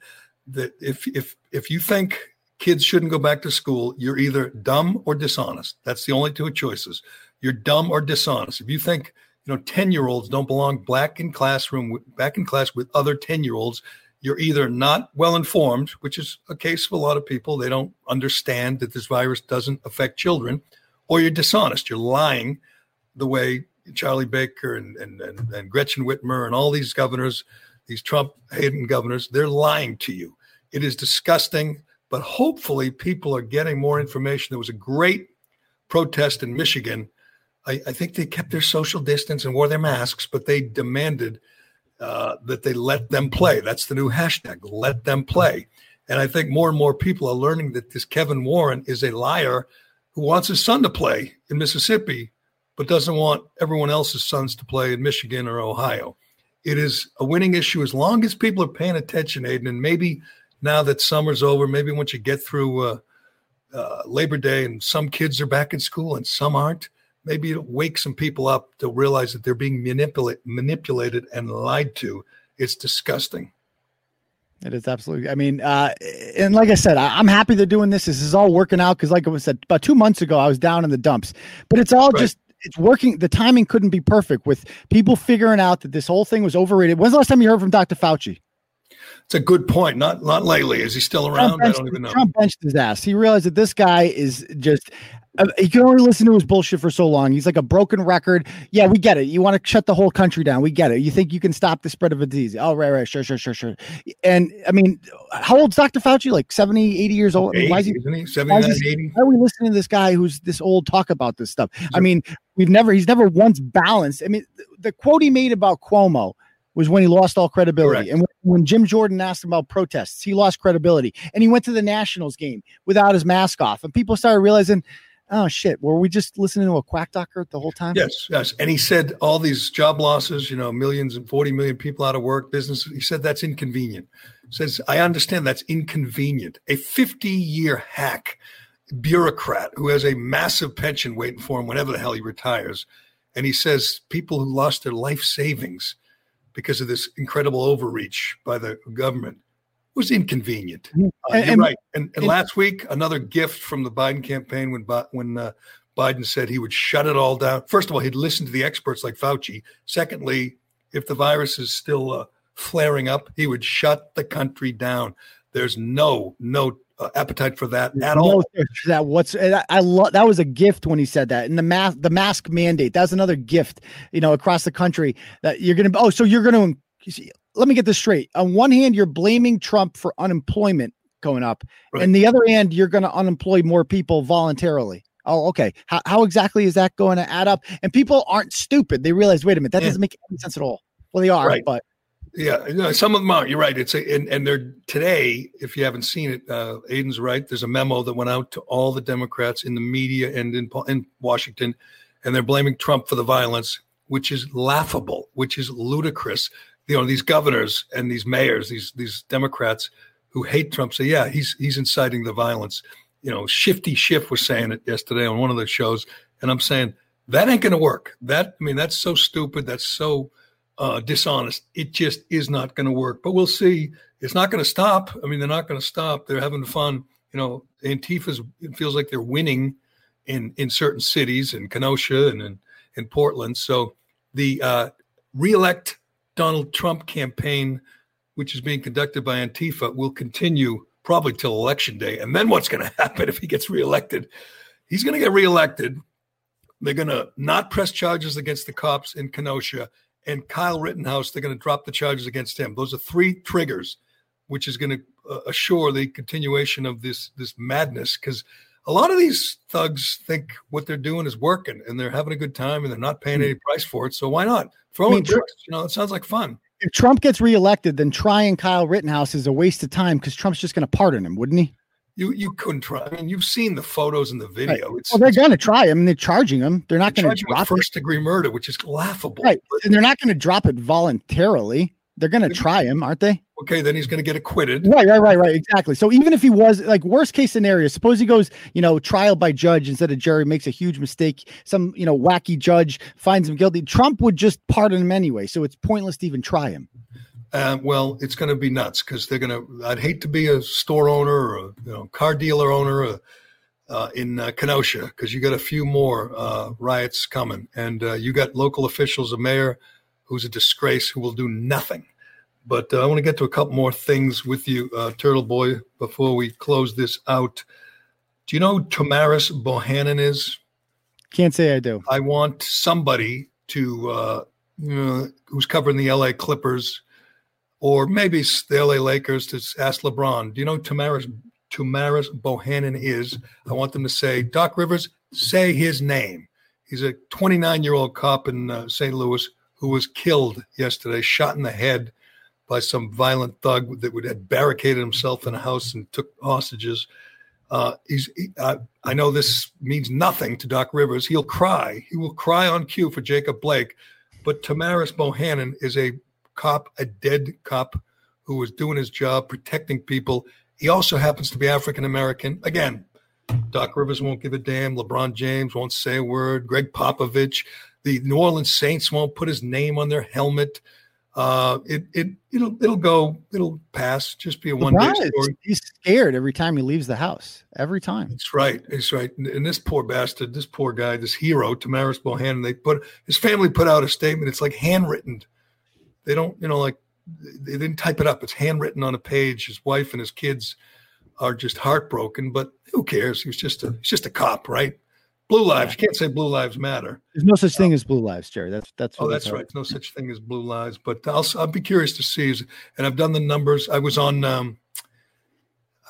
that if if if you think kids shouldn't go back to school, you're either dumb or dishonest. That's the only two choices. You're dumb or dishonest. If you think you know ten year olds don't belong back in classroom back in class with other ten year olds, you're either not well informed, which is a case of a lot of people. They don't understand that this virus doesn't affect children, or you're dishonest. You're lying the way Charlie Baker and, and, and, and Gretchen Whitmer and all these governors, these Trump hating governors, they're lying to you. It is disgusting, but hopefully people are getting more information. There was a great protest in Michigan. I, I think they kept their social distance and wore their masks, but they demanded uh, that they let them play. That's the new hashtag, let them play. And I think more and more people are learning that this Kevin Warren is a liar who wants his son to play in Mississippi, but doesn't want everyone else's sons to play in Michigan or Ohio. It is a winning issue as long as people are paying attention, Aidan. And maybe now that summer's over, maybe once you get through uh, uh, Labor Day and some kids are back in school and some aren't, maybe it'll wake some people up to realize that they're being manipulate, manipulated and lied to. It's disgusting. It is absolutely. I mean, uh, and like I said, I, am happy they're doing this. This is all working out because, like I said, about two months ago, I was down in the dumps. But it's all right. just it's working. The timing couldn't be perfect with people figuring out that this whole thing was overrated. When's the last time you heard from Dr. Fauci? It's a good point. Not not lately. Is he still around? Benched, I don't even know. Trump benched his ass. He realized that this guy is just uh, you can only listen to his bullshit for so long. He's like a broken record. Yeah, we get it. You want to shut the whole country down. We get it. You think you can stop the spread of a disease. Oh, right, right. Sure, sure, sure, sure. And I mean, how old's Dr. Fauci? Like 70, 80 years old? I mean, why is he, isn't he? 79, 80? Why are we listening to this guy who's this old talk about this stuff? I mean, we've never, he's never once balanced. I mean, the quote he made about Cuomo was when he lost all credibility. Correct. And when, when, Jim Jordan asked him about protests, he lost credibility. And he went to the Nationals game without his mask off. And people started realizing, oh shit, were we just listening to a quack doctor the whole time? Yes, yes. And he said all these job losses, you know, millions and 40 million people out of work, business. He said that's inconvenient. Says, I understand that's inconvenient. A 50 year hack bureaucrat who has a massive pension waiting for him whenever the hell he retires. And he says people who lost their life savings because of this incredible overreach by the government was inconvenient. Mm-hmm. Uh, and, you're right. And, and, last week, another gift from the Biden campaign when when uh, Biden said he would shut it all down. First of all, he'd listen to the experts like Fauci. Secondly, if the virus is still uh, flaring up, he would shut the country down. There's no no uh, appetite for that at No all. that what's I, I love that was a gift when he said that. And the mask the mask mandate, that's another gift, you know, across the country that you're gonna oh, so you're gonna let me get this straight. On one hand, you're blaming Trump for unemployment going up, Right. and the other hand, you're gonna unemploy more people voluntarily. Oh, okay. How, how exactly is that going to add up? And people aren't stupid. They realize, wait a minute, that Yeah. doesn't make any sense at all. Well, they are, Right. but Yeah, no, some of them are. You're right. It's a, and and they're today. If you haven't seen it, uh, Aidan's right. There's a memo that went out to all the Democrats in the media and in in Washington, and they're blaming Trump for the violence, which is laughable, which is ludicrous. You know, these governors and these mayors, these these Democrats who hate Trump say, yeah, he's he's inciting the violence. You know, Shifty Schiff was saying it yesterday on one of the shows, and I'm saying that ain't going to work. That I mean, that's so stupid. That's so uh, dishonest. It just is not going to work. But we'll see. It's not going to stop. I mean, they're not going to stop. They're having fun. You know, Antifa's. It feels like they're winning in in certain cities, in Kenosha and in, in Portland. So the uh, reelect Donald Trump campaign, which is being conducted by Antifa, will continue probably till election day. And then what's going to happen if he gets reelected? He's going to get reelected. They're going to not press charges against the cops in Kenosha and Kyle Rittenhouse, they're going to drop the charges against him. Those are three triggers, which is going to uh, assure the continuation of this this madness. Because a lot of these thugs think what they're doing is working, and they're having a good time, and they're not paying any price for it. So why not throw I mean, in tr- You know, it sounds like fun. if Trump gets reelected, then trying Kyle Rittenhouse is a waste of time because Trump's just going to pardon him, wouldn't he? You you couldn't try. I mean, you've seen the photos and the video. It's Well, they're going to try him. They're charging him. They're not going to drop it. first degree murder, which is laughable. Right. And they're not going to drop it voluntarily. They're going to try him, aren't they? Okay, then he's going to get acquitted. Right, right, right, right. Exactly. So even if he was like worst case scenario, suppose he goes, you know, trial by judge instead of jury, makes a huge mistake, some, you know, wacky judge finds him guilty. Trump would just pardon him anyway. So it's pointless to even try him. Uh, well, it's going to be nuts because they're going to. I'd hate to be a store owner or a you know, car dealer owner uh, uh, in uh, Kenosha because you got a few more uh, riots coming, and uh, you got local officials, a mayor who's a disgrace who will do nothing. But uh, I want to get to a couple more things with you, uh, Turtleboy, before we close this out. Do you know who Tamaris Bohannon is? Can't say I do. I want somebody to uh, you know, who's covering the LA Clippers or maybe the LA Lakers to ask LeBron, do you know Tamaris Tamaris Bohannon is? I want them to say, Doc Rivers, say his name. He's a 29 year old cop in uh, St. Louis who was killed yesterday, shot in the head by some violent thug that would had barricaded himself in a house and took hostages. Uh, he's. He, uh, I know this means nothing to Doc Rivers. He'll cry. He will cry on cue for Jacob Blake. But Tamaris Bohannon is a cop, a dead cop who was doing his job, protecting people. He also happens to be African American. Again, Doc Rivers won't give a damn. LeBron James won't say a word. Gregg Popovich, the New Orleans Saints won't put his name on their helmet. Uh, it it it'll it'll go. It'll pass. Just be a one day story. he's scared every time he leaves the house. Every time. That's right. That's right. And- And this poor bastard, this poor guy, this hero, Tamaris Bohannon, they put his family put out a statement. It's like handwritten. They don't, you know, like they didn't type it up. It's handwritten on a page. His wife and his kids are just heartbroken, but who cares? He was just a he's just a cop, right? Blue lives. You can't say blue lives matter. There's no such thing as blue lives, Gerry. That's that's Oh, that's right. No such thing as blue lives, but I'll I'll be curious to see. And I've done the numbers. I was on um,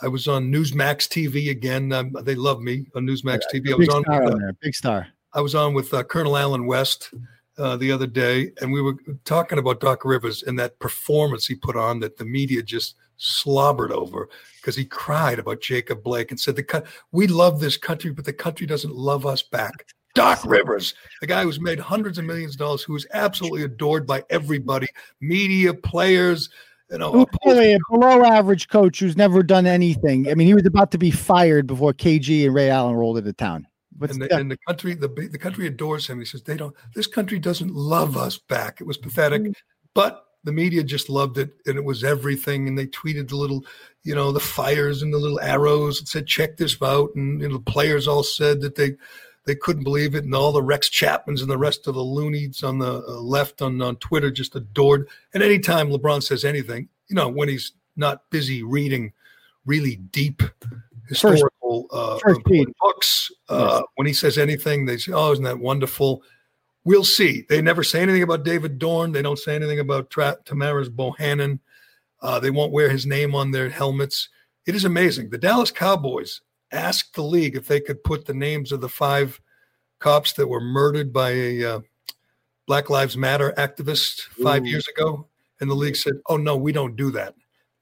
I was on Newsmax TV again. Um, they love me on Newsmax TV. I was Big on. star with, on uh, there. Big star. I was on with uh, Colonel Allen West uh, the other day, and we were talking about Doc Rivers and that performance he put on that the media just slobbered over because he cried about Jacob Blake and said, "The we love this country, but the country doesn't love us back." Doc Rivers, the guy who's made hundreds of millions of dollars, who is absolutely adored by everybody, media, players, you know. Who- by the way, a below average coach who's never done anything. I mean, he was about to be fired before KG and Ray Allen rolled into town. But and the, and the country the the country adores him. He says they don't. This country doesn't love us back. It was pathetic, Mm. but the media just loved it, and it was everything. And they tweeted the little, you know, the fires and the little arrows that said "check this out," and you know, the players all said that they they couldn't believe it, and all the Rex Chapmans and the rest of the loonies on the uh, left on on Twitter just adored. And anytime LeBron says anything, you know, when he's not busy reading really deep historical uh, First books. Uh, When he says anything, they say, "Oh, isn't that wonderful?" We'll see. They never say anything about David Dorn. They don't say anything about Tra- Tamaris Bohannon. Uh, they won't wear his name on their helmets. It is amazing. The Dallas Cowboys asked the league if they could put the names of the five cops that were murdered by a uh, Black Lives Matter activist five Ooh. years ago, and the league said, "Oh no, we don't do that."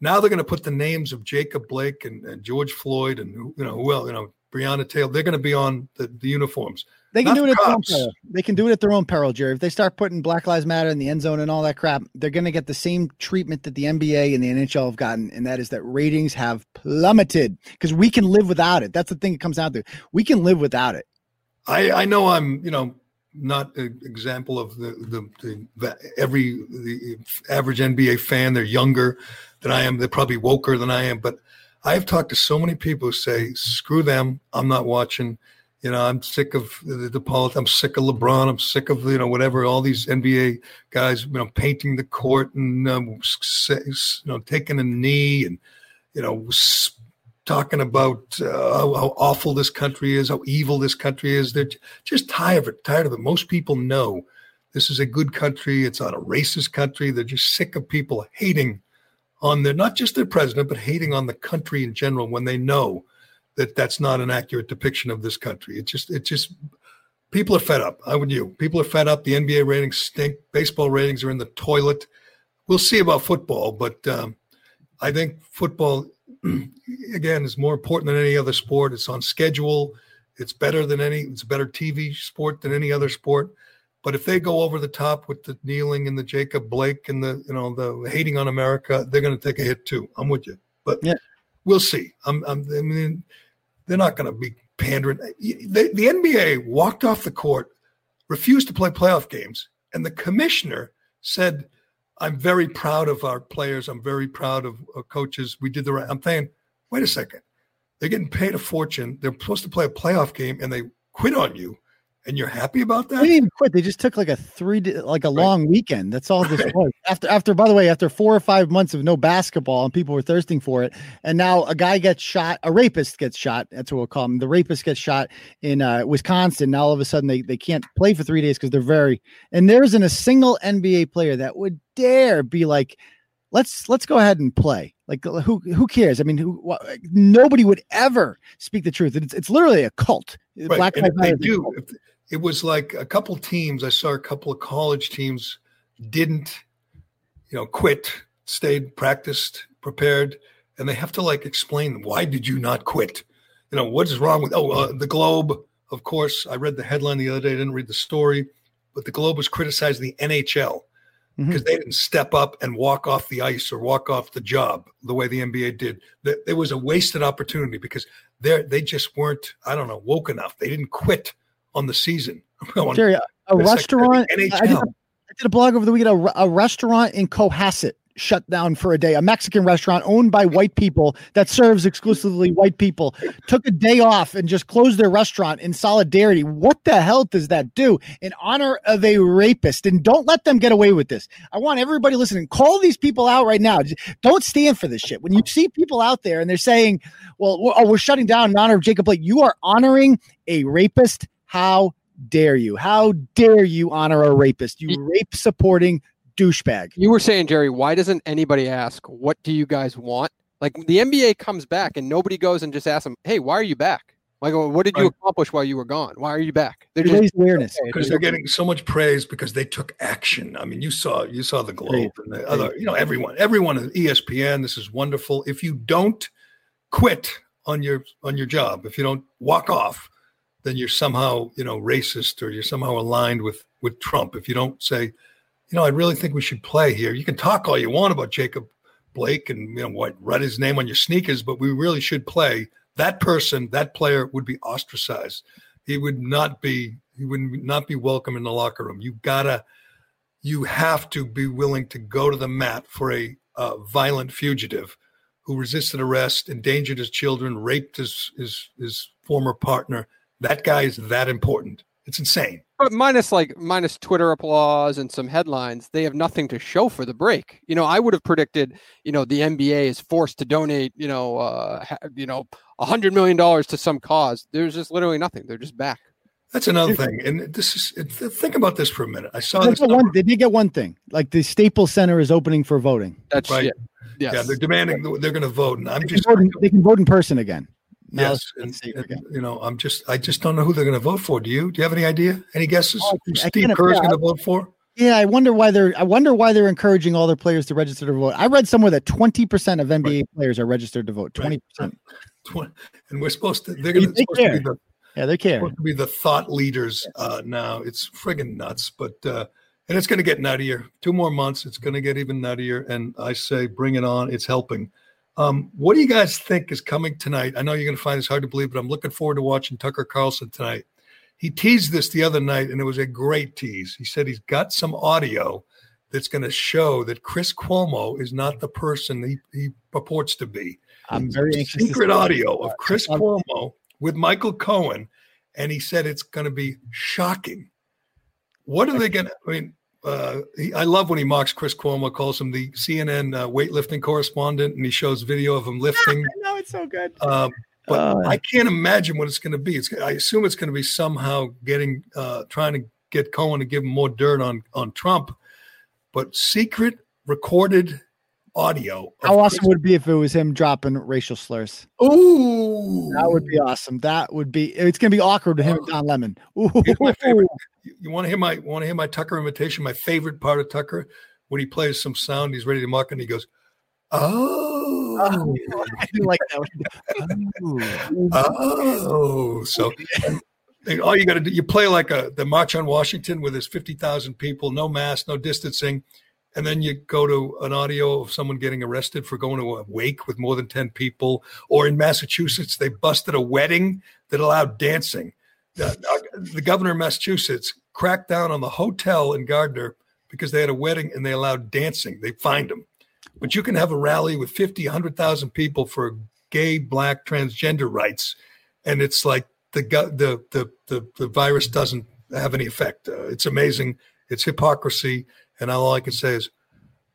Now they're going to put the names of Jacob Blake and, and George Floyd and you know who else, you know Breonna Taylor. They're going to be on the, the uniforms. They can Not do it at the their own peril. They can do it at their own peril, Gerry. If they start putting Black Lives Matter in the end zone and all that crap, they're going to get the same treatment that the NBA and the NHL have gotten, and that is that ratings have plummeted because we can live without it. That's the thing it comes down to. We can live without it. I, I know I'm, you know, not an example of the, the, the, the every the average NBA fan. They're younger than I am. They're probably woker than I am. But I've talked to so many people who say, "Screw them. I'm not watching." You know, I'm sick of the, the politics. I'm sick of LeBron. I'm sick of you know whatever all these NBA guys, you know, painting the court and um, you know taking a knee and you know talking about uh, how, how awful this country is, how evil this country is. They're just tired of it. Tired of it. Most people know this is a good country. It's not a racist country. They're just sick of people hating on their not just their president, but hating on the country in general when they know that that's not an accurate depiction of this country. It just it just people are fed up. I would you. People are fed up. The NBA ratings stink. Baseball ratings are in the toilet. We'll see about football, but um, I think football again is more important than any other sport. It's on schedule. It's better than any. It's a better TV sport than any other sport. But if they go over the top with the kneeling and the Jacob Blake and the you know the hating on America, they're going to take a hit too. I'm with you, but yeah. we'll see. I'm, I'm, I mean, they're not going to be pandering. The, the NBA walked off the court, refused to play playoff games, and the commissioner said, "I'm very proud of our players. I'm very proud of uh, coaches. We did the right." I'm saying, wait a second. They're getting paid a fortune. They're supposed to play a playoff game, and they quit on you, and you're happy about that? They didn't even quit. They just took like a three, like a long weekend. That's all this was. After, after, by the way, after four or five months of no basketball and people were thirsting for it, and now a guy gets shot, a rapist gets shot. That's what we'll call him. The rapist gets shot in uh, Wisconsin. Now all of a sudden they, they can't play for three days because they're very. And there isn't a single NBA player that would dare be like, let's let's go ahead and play. Like who who cares? I mean, who wha- nobody would ever speak the truth. It's it's literally a cult. Right. Black and if they Matter is a do, if, it was like a couple teams. I saw a couple of college teams didn't, you know, quit, stayed, practiced, prepared, and they have to like explain why did you not quit? You know, what is wrong with? Oh, uh, the Globe. Of course, I read the headline the other day. I didn't read the story, but the Globe was criticizing the NHL because they didn't step up and walk off the ice or walk off the job the way the NBA did. There was a wasted opportunity because they they just weren't, I don't know, woke enough. They didn't quit on the season. On- Gerry, a, a restaurant. I did, NHL. I did a blog over the weekend. A, a restaurant in Cohasset shut down for a day. A Mexican restaurant owned by white people that serves exclusively white people took a day off and just closed their restaurant in solidarity. What the hell does that do in honor of a rapist? And don't let them get away with this. I want everybody listening. Call these people out right now. Don't stand for this shit. When you see people out there and they're saying, "Well, we're, oh, we're shutting down in honor of Jacob Blake," you are honoring a rapist. How dare you? How dare you honor a rapist? You rape supporting douchebag. You were saying, Gerry, why doesn't anybody ask, what do you guys want? Like the NBA comes back and nobody goes and just asks them, hey, why are you back? Like, what did you accomplish while you were gone? Why are you back? They're Raise just awareness. Because they're getting so much praise because they took action. I mean, you saw you saw the Globe and the other, you know, everyone, everyone at ESPN. This is wonderful. If you don't quit on your on your job, if you don't walk off, then you're somehow you know racist or you're somehow aligned with with Trump. If you don't say, you know, I really think we should play here. You can talk all you want about Jacob Blake and you know what, write his name on your sneakers, but we really should play. That person, that player would be ostracized. He would not be. He would not be welcome in the locker room. You gotta, you have to be willing to go to the mat for a violent fugitive who resisted arrest, endangered his children, raped his his his former partner. That guy is that important. It's insane. but minus like minus Twitter applause and some headlines, they have nothing to show for the break. You know, I would have predicted, you know, the NBA is forced to donate, you know, uh, you know, a hundred million dollars to some cause. There's just literally nothing. They're just back. That's another thing. And this is think about this for a minute. I saw They this. one- they did get one thing. Like the Staples Center is opening for voting. That's Right. yeah. Yes. Yeah, they're demanding they're going to vote, and I'm They can, just vote in, they can vote in person again. Now yes, and, and, you know, I'm just I just don't know who they're going to vote for. Do you? Do you have any idea? Any guesses? Oh, who Steve Kerr is going to vote for? Yeah, I wonder why they're. I wonder why they're encouraging all their players to register to vote. I read somewhere that twenty percent of NBA players are registered to vote. Twenty percent. Twen- And we're supposed to. They're going to They be the Yeah, they care. supposed to be the thought leaders uh, now. It's friggin' nuts, but uh, and it's going to get nuttier. Two more months, it's going to get even nuttier. And I say, bring it on. It's helping. Um, what do you guys think is coming tonight? I know you're going to find this hard to believe, but I'm looking forward to watching Tucker Carlson tonight. He teased this the other night, and it was a great tease. He said he's got some audio that's going to show that Chris Cuomo is not the person he, he purports to be I'm very anxious. secret audio of Chris Cuomo with Michael Cohen, and he said it's going to be shocking. What are they going to? I mean, uh, he, I love when he mocks Chris Cuomo, calls him the CNN uh, weightlifting correspondent, and he shows video of him lifting. No, it's so good. Um, but Oh. I can't imagine what it's going to be. It's, I assume it's going to be somehow getting, uh, trying to get Cohen to give him more dirt on on Trump. But secret recorded audio. How awesome Chris- would it be if it was him dropping racial slurs? Ooh, That would be awesome. That would be. It's gonna be awkward to him and uh, Don Lemon. Ooh. My favorite. You, you want to hear my want to hear my Tucker imitation? My favorite part of Tucker when he plays some sound, he's ready to mock, and he goes, "Oh, I oh. do like that. Ooh. oh." So, and all you got to do, you play like a the March on Washington with his fifty thousand people, no mask, no distancing, and then you go to an audio of someone getting arrested for going to a wake with more than ten people, or in Massachusetts they busted a wedding that allowed dancing. The, uh, governor of Massachusetts cracked down on the hotel in Gardner because they had a wedding and they allowed dancing. They fined them. But you can have a rally with 50, 100,000 people for gay, black, transgender rights. And it's like the, the, the, the, the virus doesn't have any effect. Uh, it's amazing. It's hypocrisy. And all I can say is,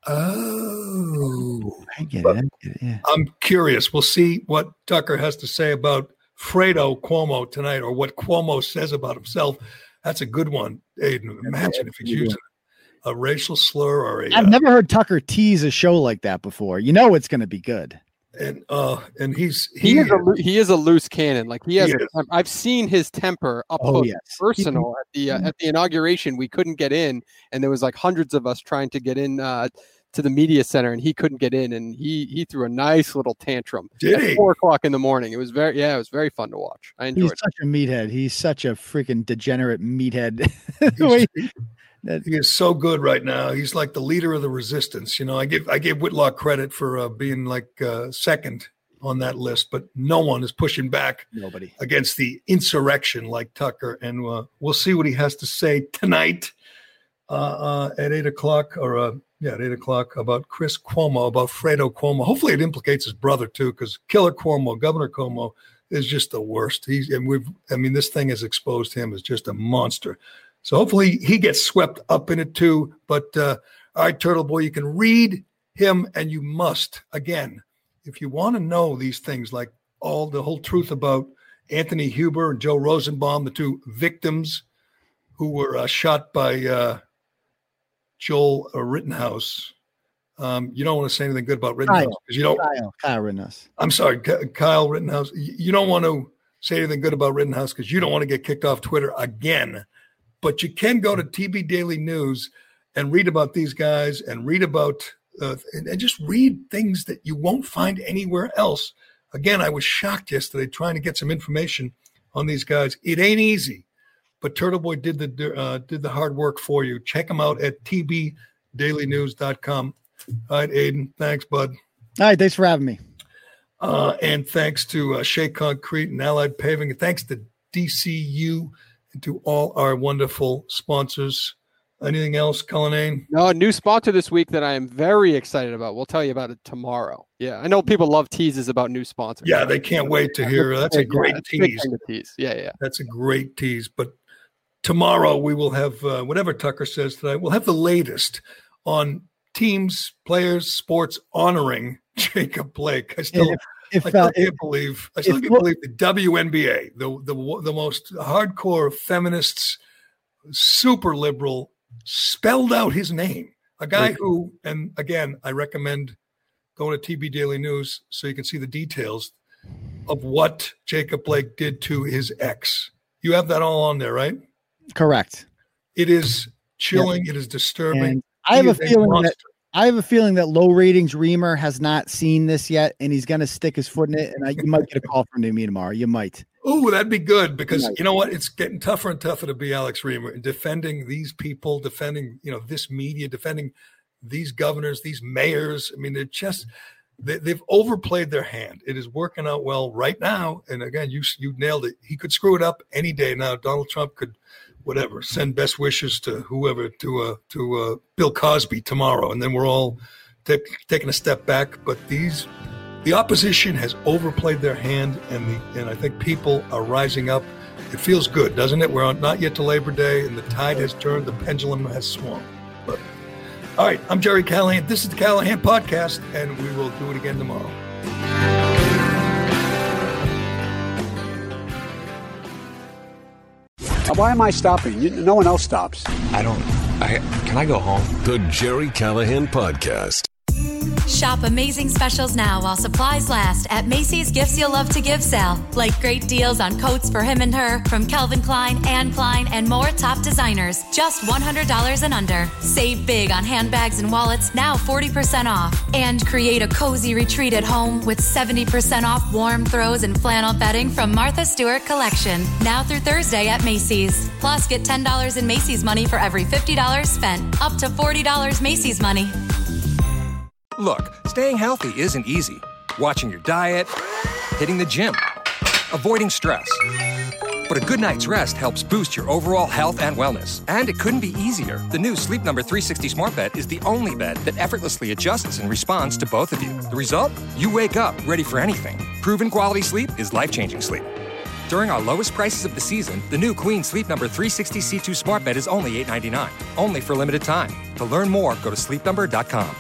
oh, I get it. I get it. Yeah. I'm curious. We'll see what Tucker has to say about Fredo Cuomo tonight, or what Cuomo says about himself. That's a good one, Aidan. Imagine if he's using a racial slur or a I've uh, never heard Tucker tease a show like that before. You know it's gonna be good. And uh and he's He, he, is a he is a loose cannon. Like he has. He a I've seen his temper up Oh, close yes. personal at the uh, at the inauguration. We couldn't get in, and there was like hundreds of us trying to get in uh, to the media center, and he couldn't get in, and he he threw a nice little tantrum Did at he? four o'clock in the morning. It was very yeah, it was very fun to watch. I enjoyed He's it. such a meathead. He's such a freaking degenerate meathead. The way- that- he is so good right now. He's like the leader of the resistance. You know, I give I gave Whitlock credit for uh, being like uh, second on that list, but no one is pushing back Nobody. against the insurrection like Tucker. And uh, we'll see what he has to say tonight uh, uh, at eight o'clock or uh, yeah, at eight o'clock about Chris Cuomo, about Fredo Cuomo. Hopefully, it implicates his brother too, because Killer Cuomo, Governor Cuomo, is just the worst. He's and we've I mean, this thing has exposed him as just a monster. So hopefully he gets swept up in it too. But uh, all right, Turtleboy, you can read him, and you must again if you want to know these things, like all the whole truth about Anthony Huber and Joe Rosenbaum, the two victims who were uh, shot by uh, Joel Rittenhouse. Um, you don't want to say anything good about Rittenhouse because you don't. Kyle, Kyle Rittenhouse. I'm sorry, Ky- Kyle Rittenhouse. You you don't want to say anything good about Rittenhouse because you don't want to get kicked off Twitter again. But you can go to TB Daily News and read about these guys and read about uh, and, and just read things that you won't find anywhere else. Again, I was shocked yesterday trying to get some information on these guys. It ain't easy, but Turtleboy did the uh, did the hard work for you. Check them out at tbdailynews.com. All right, Aidan. Thanks, bud. All right, thanks for having me. Uh, and thanks to uh, Shea Concrete and Allied Paving. And thanks to DCU and to all our wonderful sponsors. Anything else, Cullinane? No, a new sponsor this week that I am very excited about. We'll tell you about it tomorrow. Yeah, I know people love teases about new sponsors. Yeah, they can't wait to hear. That's a great big tease. to tease. Yeah, yeah. That's a great tease. But tomorrow we will have uh, whatever Tucker says tonight. We'll have the latest on teams, players, sports honoring Jacob Blake. I still, if- if, I still uh, can't if- believe. I still if- can't believe the WNBA, the the the most hardcore feminists, super liberal, spelled out his name. A guy who, and again, I recommend going to TB Daily News so you can see the details of what Jacob Blake did to his ex. You have that all on there, right? Correct. It is chilling. It is disturbing. And I have a feeling monster. that I have a feeling that low ratings Reimer has not seen this yet, and he's going to stick his foot in it. And I, you might get a call from me tomorrow. You might. Ooh, that'd be good because you know what? It's getting tougher and tougher to be Alex Reimer and defending these people, defending you know this media, defending these governors, these mayors. I mean, they're just they, they've overplayed their hand. It is working out well right now. And again, you you nailed it. He could screw it up any day now. Donald Trump could, whatever, send best wishes to whoever to uh to uh Bill Cosby tomorrow, and then we're all take, taking a step back. But these the opposition has overplayed their hand, and the and I think people are rising up. It feels good, doesn't it? We're on, not yet to Labor Day, and the tide has turned. The pendulum has swung. But all right, I'm Gerry Callahan. This is the Callahan Podcast, and we will do it again tomorrow. Uh, why am I stopping? You- No one else stops. I don't. I can I go home? The Gerry Callahan Podcast. Shop amazing specials now while supplies last at Macy's Gifts You'll Love to Give sale. Like great deals on coats for him and her from Calvin Klein, Anne Klein, and more top designers. Just $100 and under. Save big on handbags and wallets, now 40% off. And create a cozy retreat at home with 70% off warm throws and flannel bedding from Martha Stewart Collection. Now through Thursday at Macy's. Plus, get $10 in Macy's money for every $50 spent. Up to $40 Macy's money. Look, staying healthy isn't easy. Watching your diet, hitting the gym, avoiding stress. But a good night's rest helps boost your overall health and wellness. And it couldn't be easier. The new Sleep Number 360 Smart Bed is the only bed that effortlessly adjusts in response to both of you. The result? You wake up ready for anything. Proven quality sleep is life changing sleep. During our lowest prices of the season, the new Queen Sleep Number 360 C2 Smart Bed is only $8.99. Only for limited time. To learn more, go to sleepnumber.com.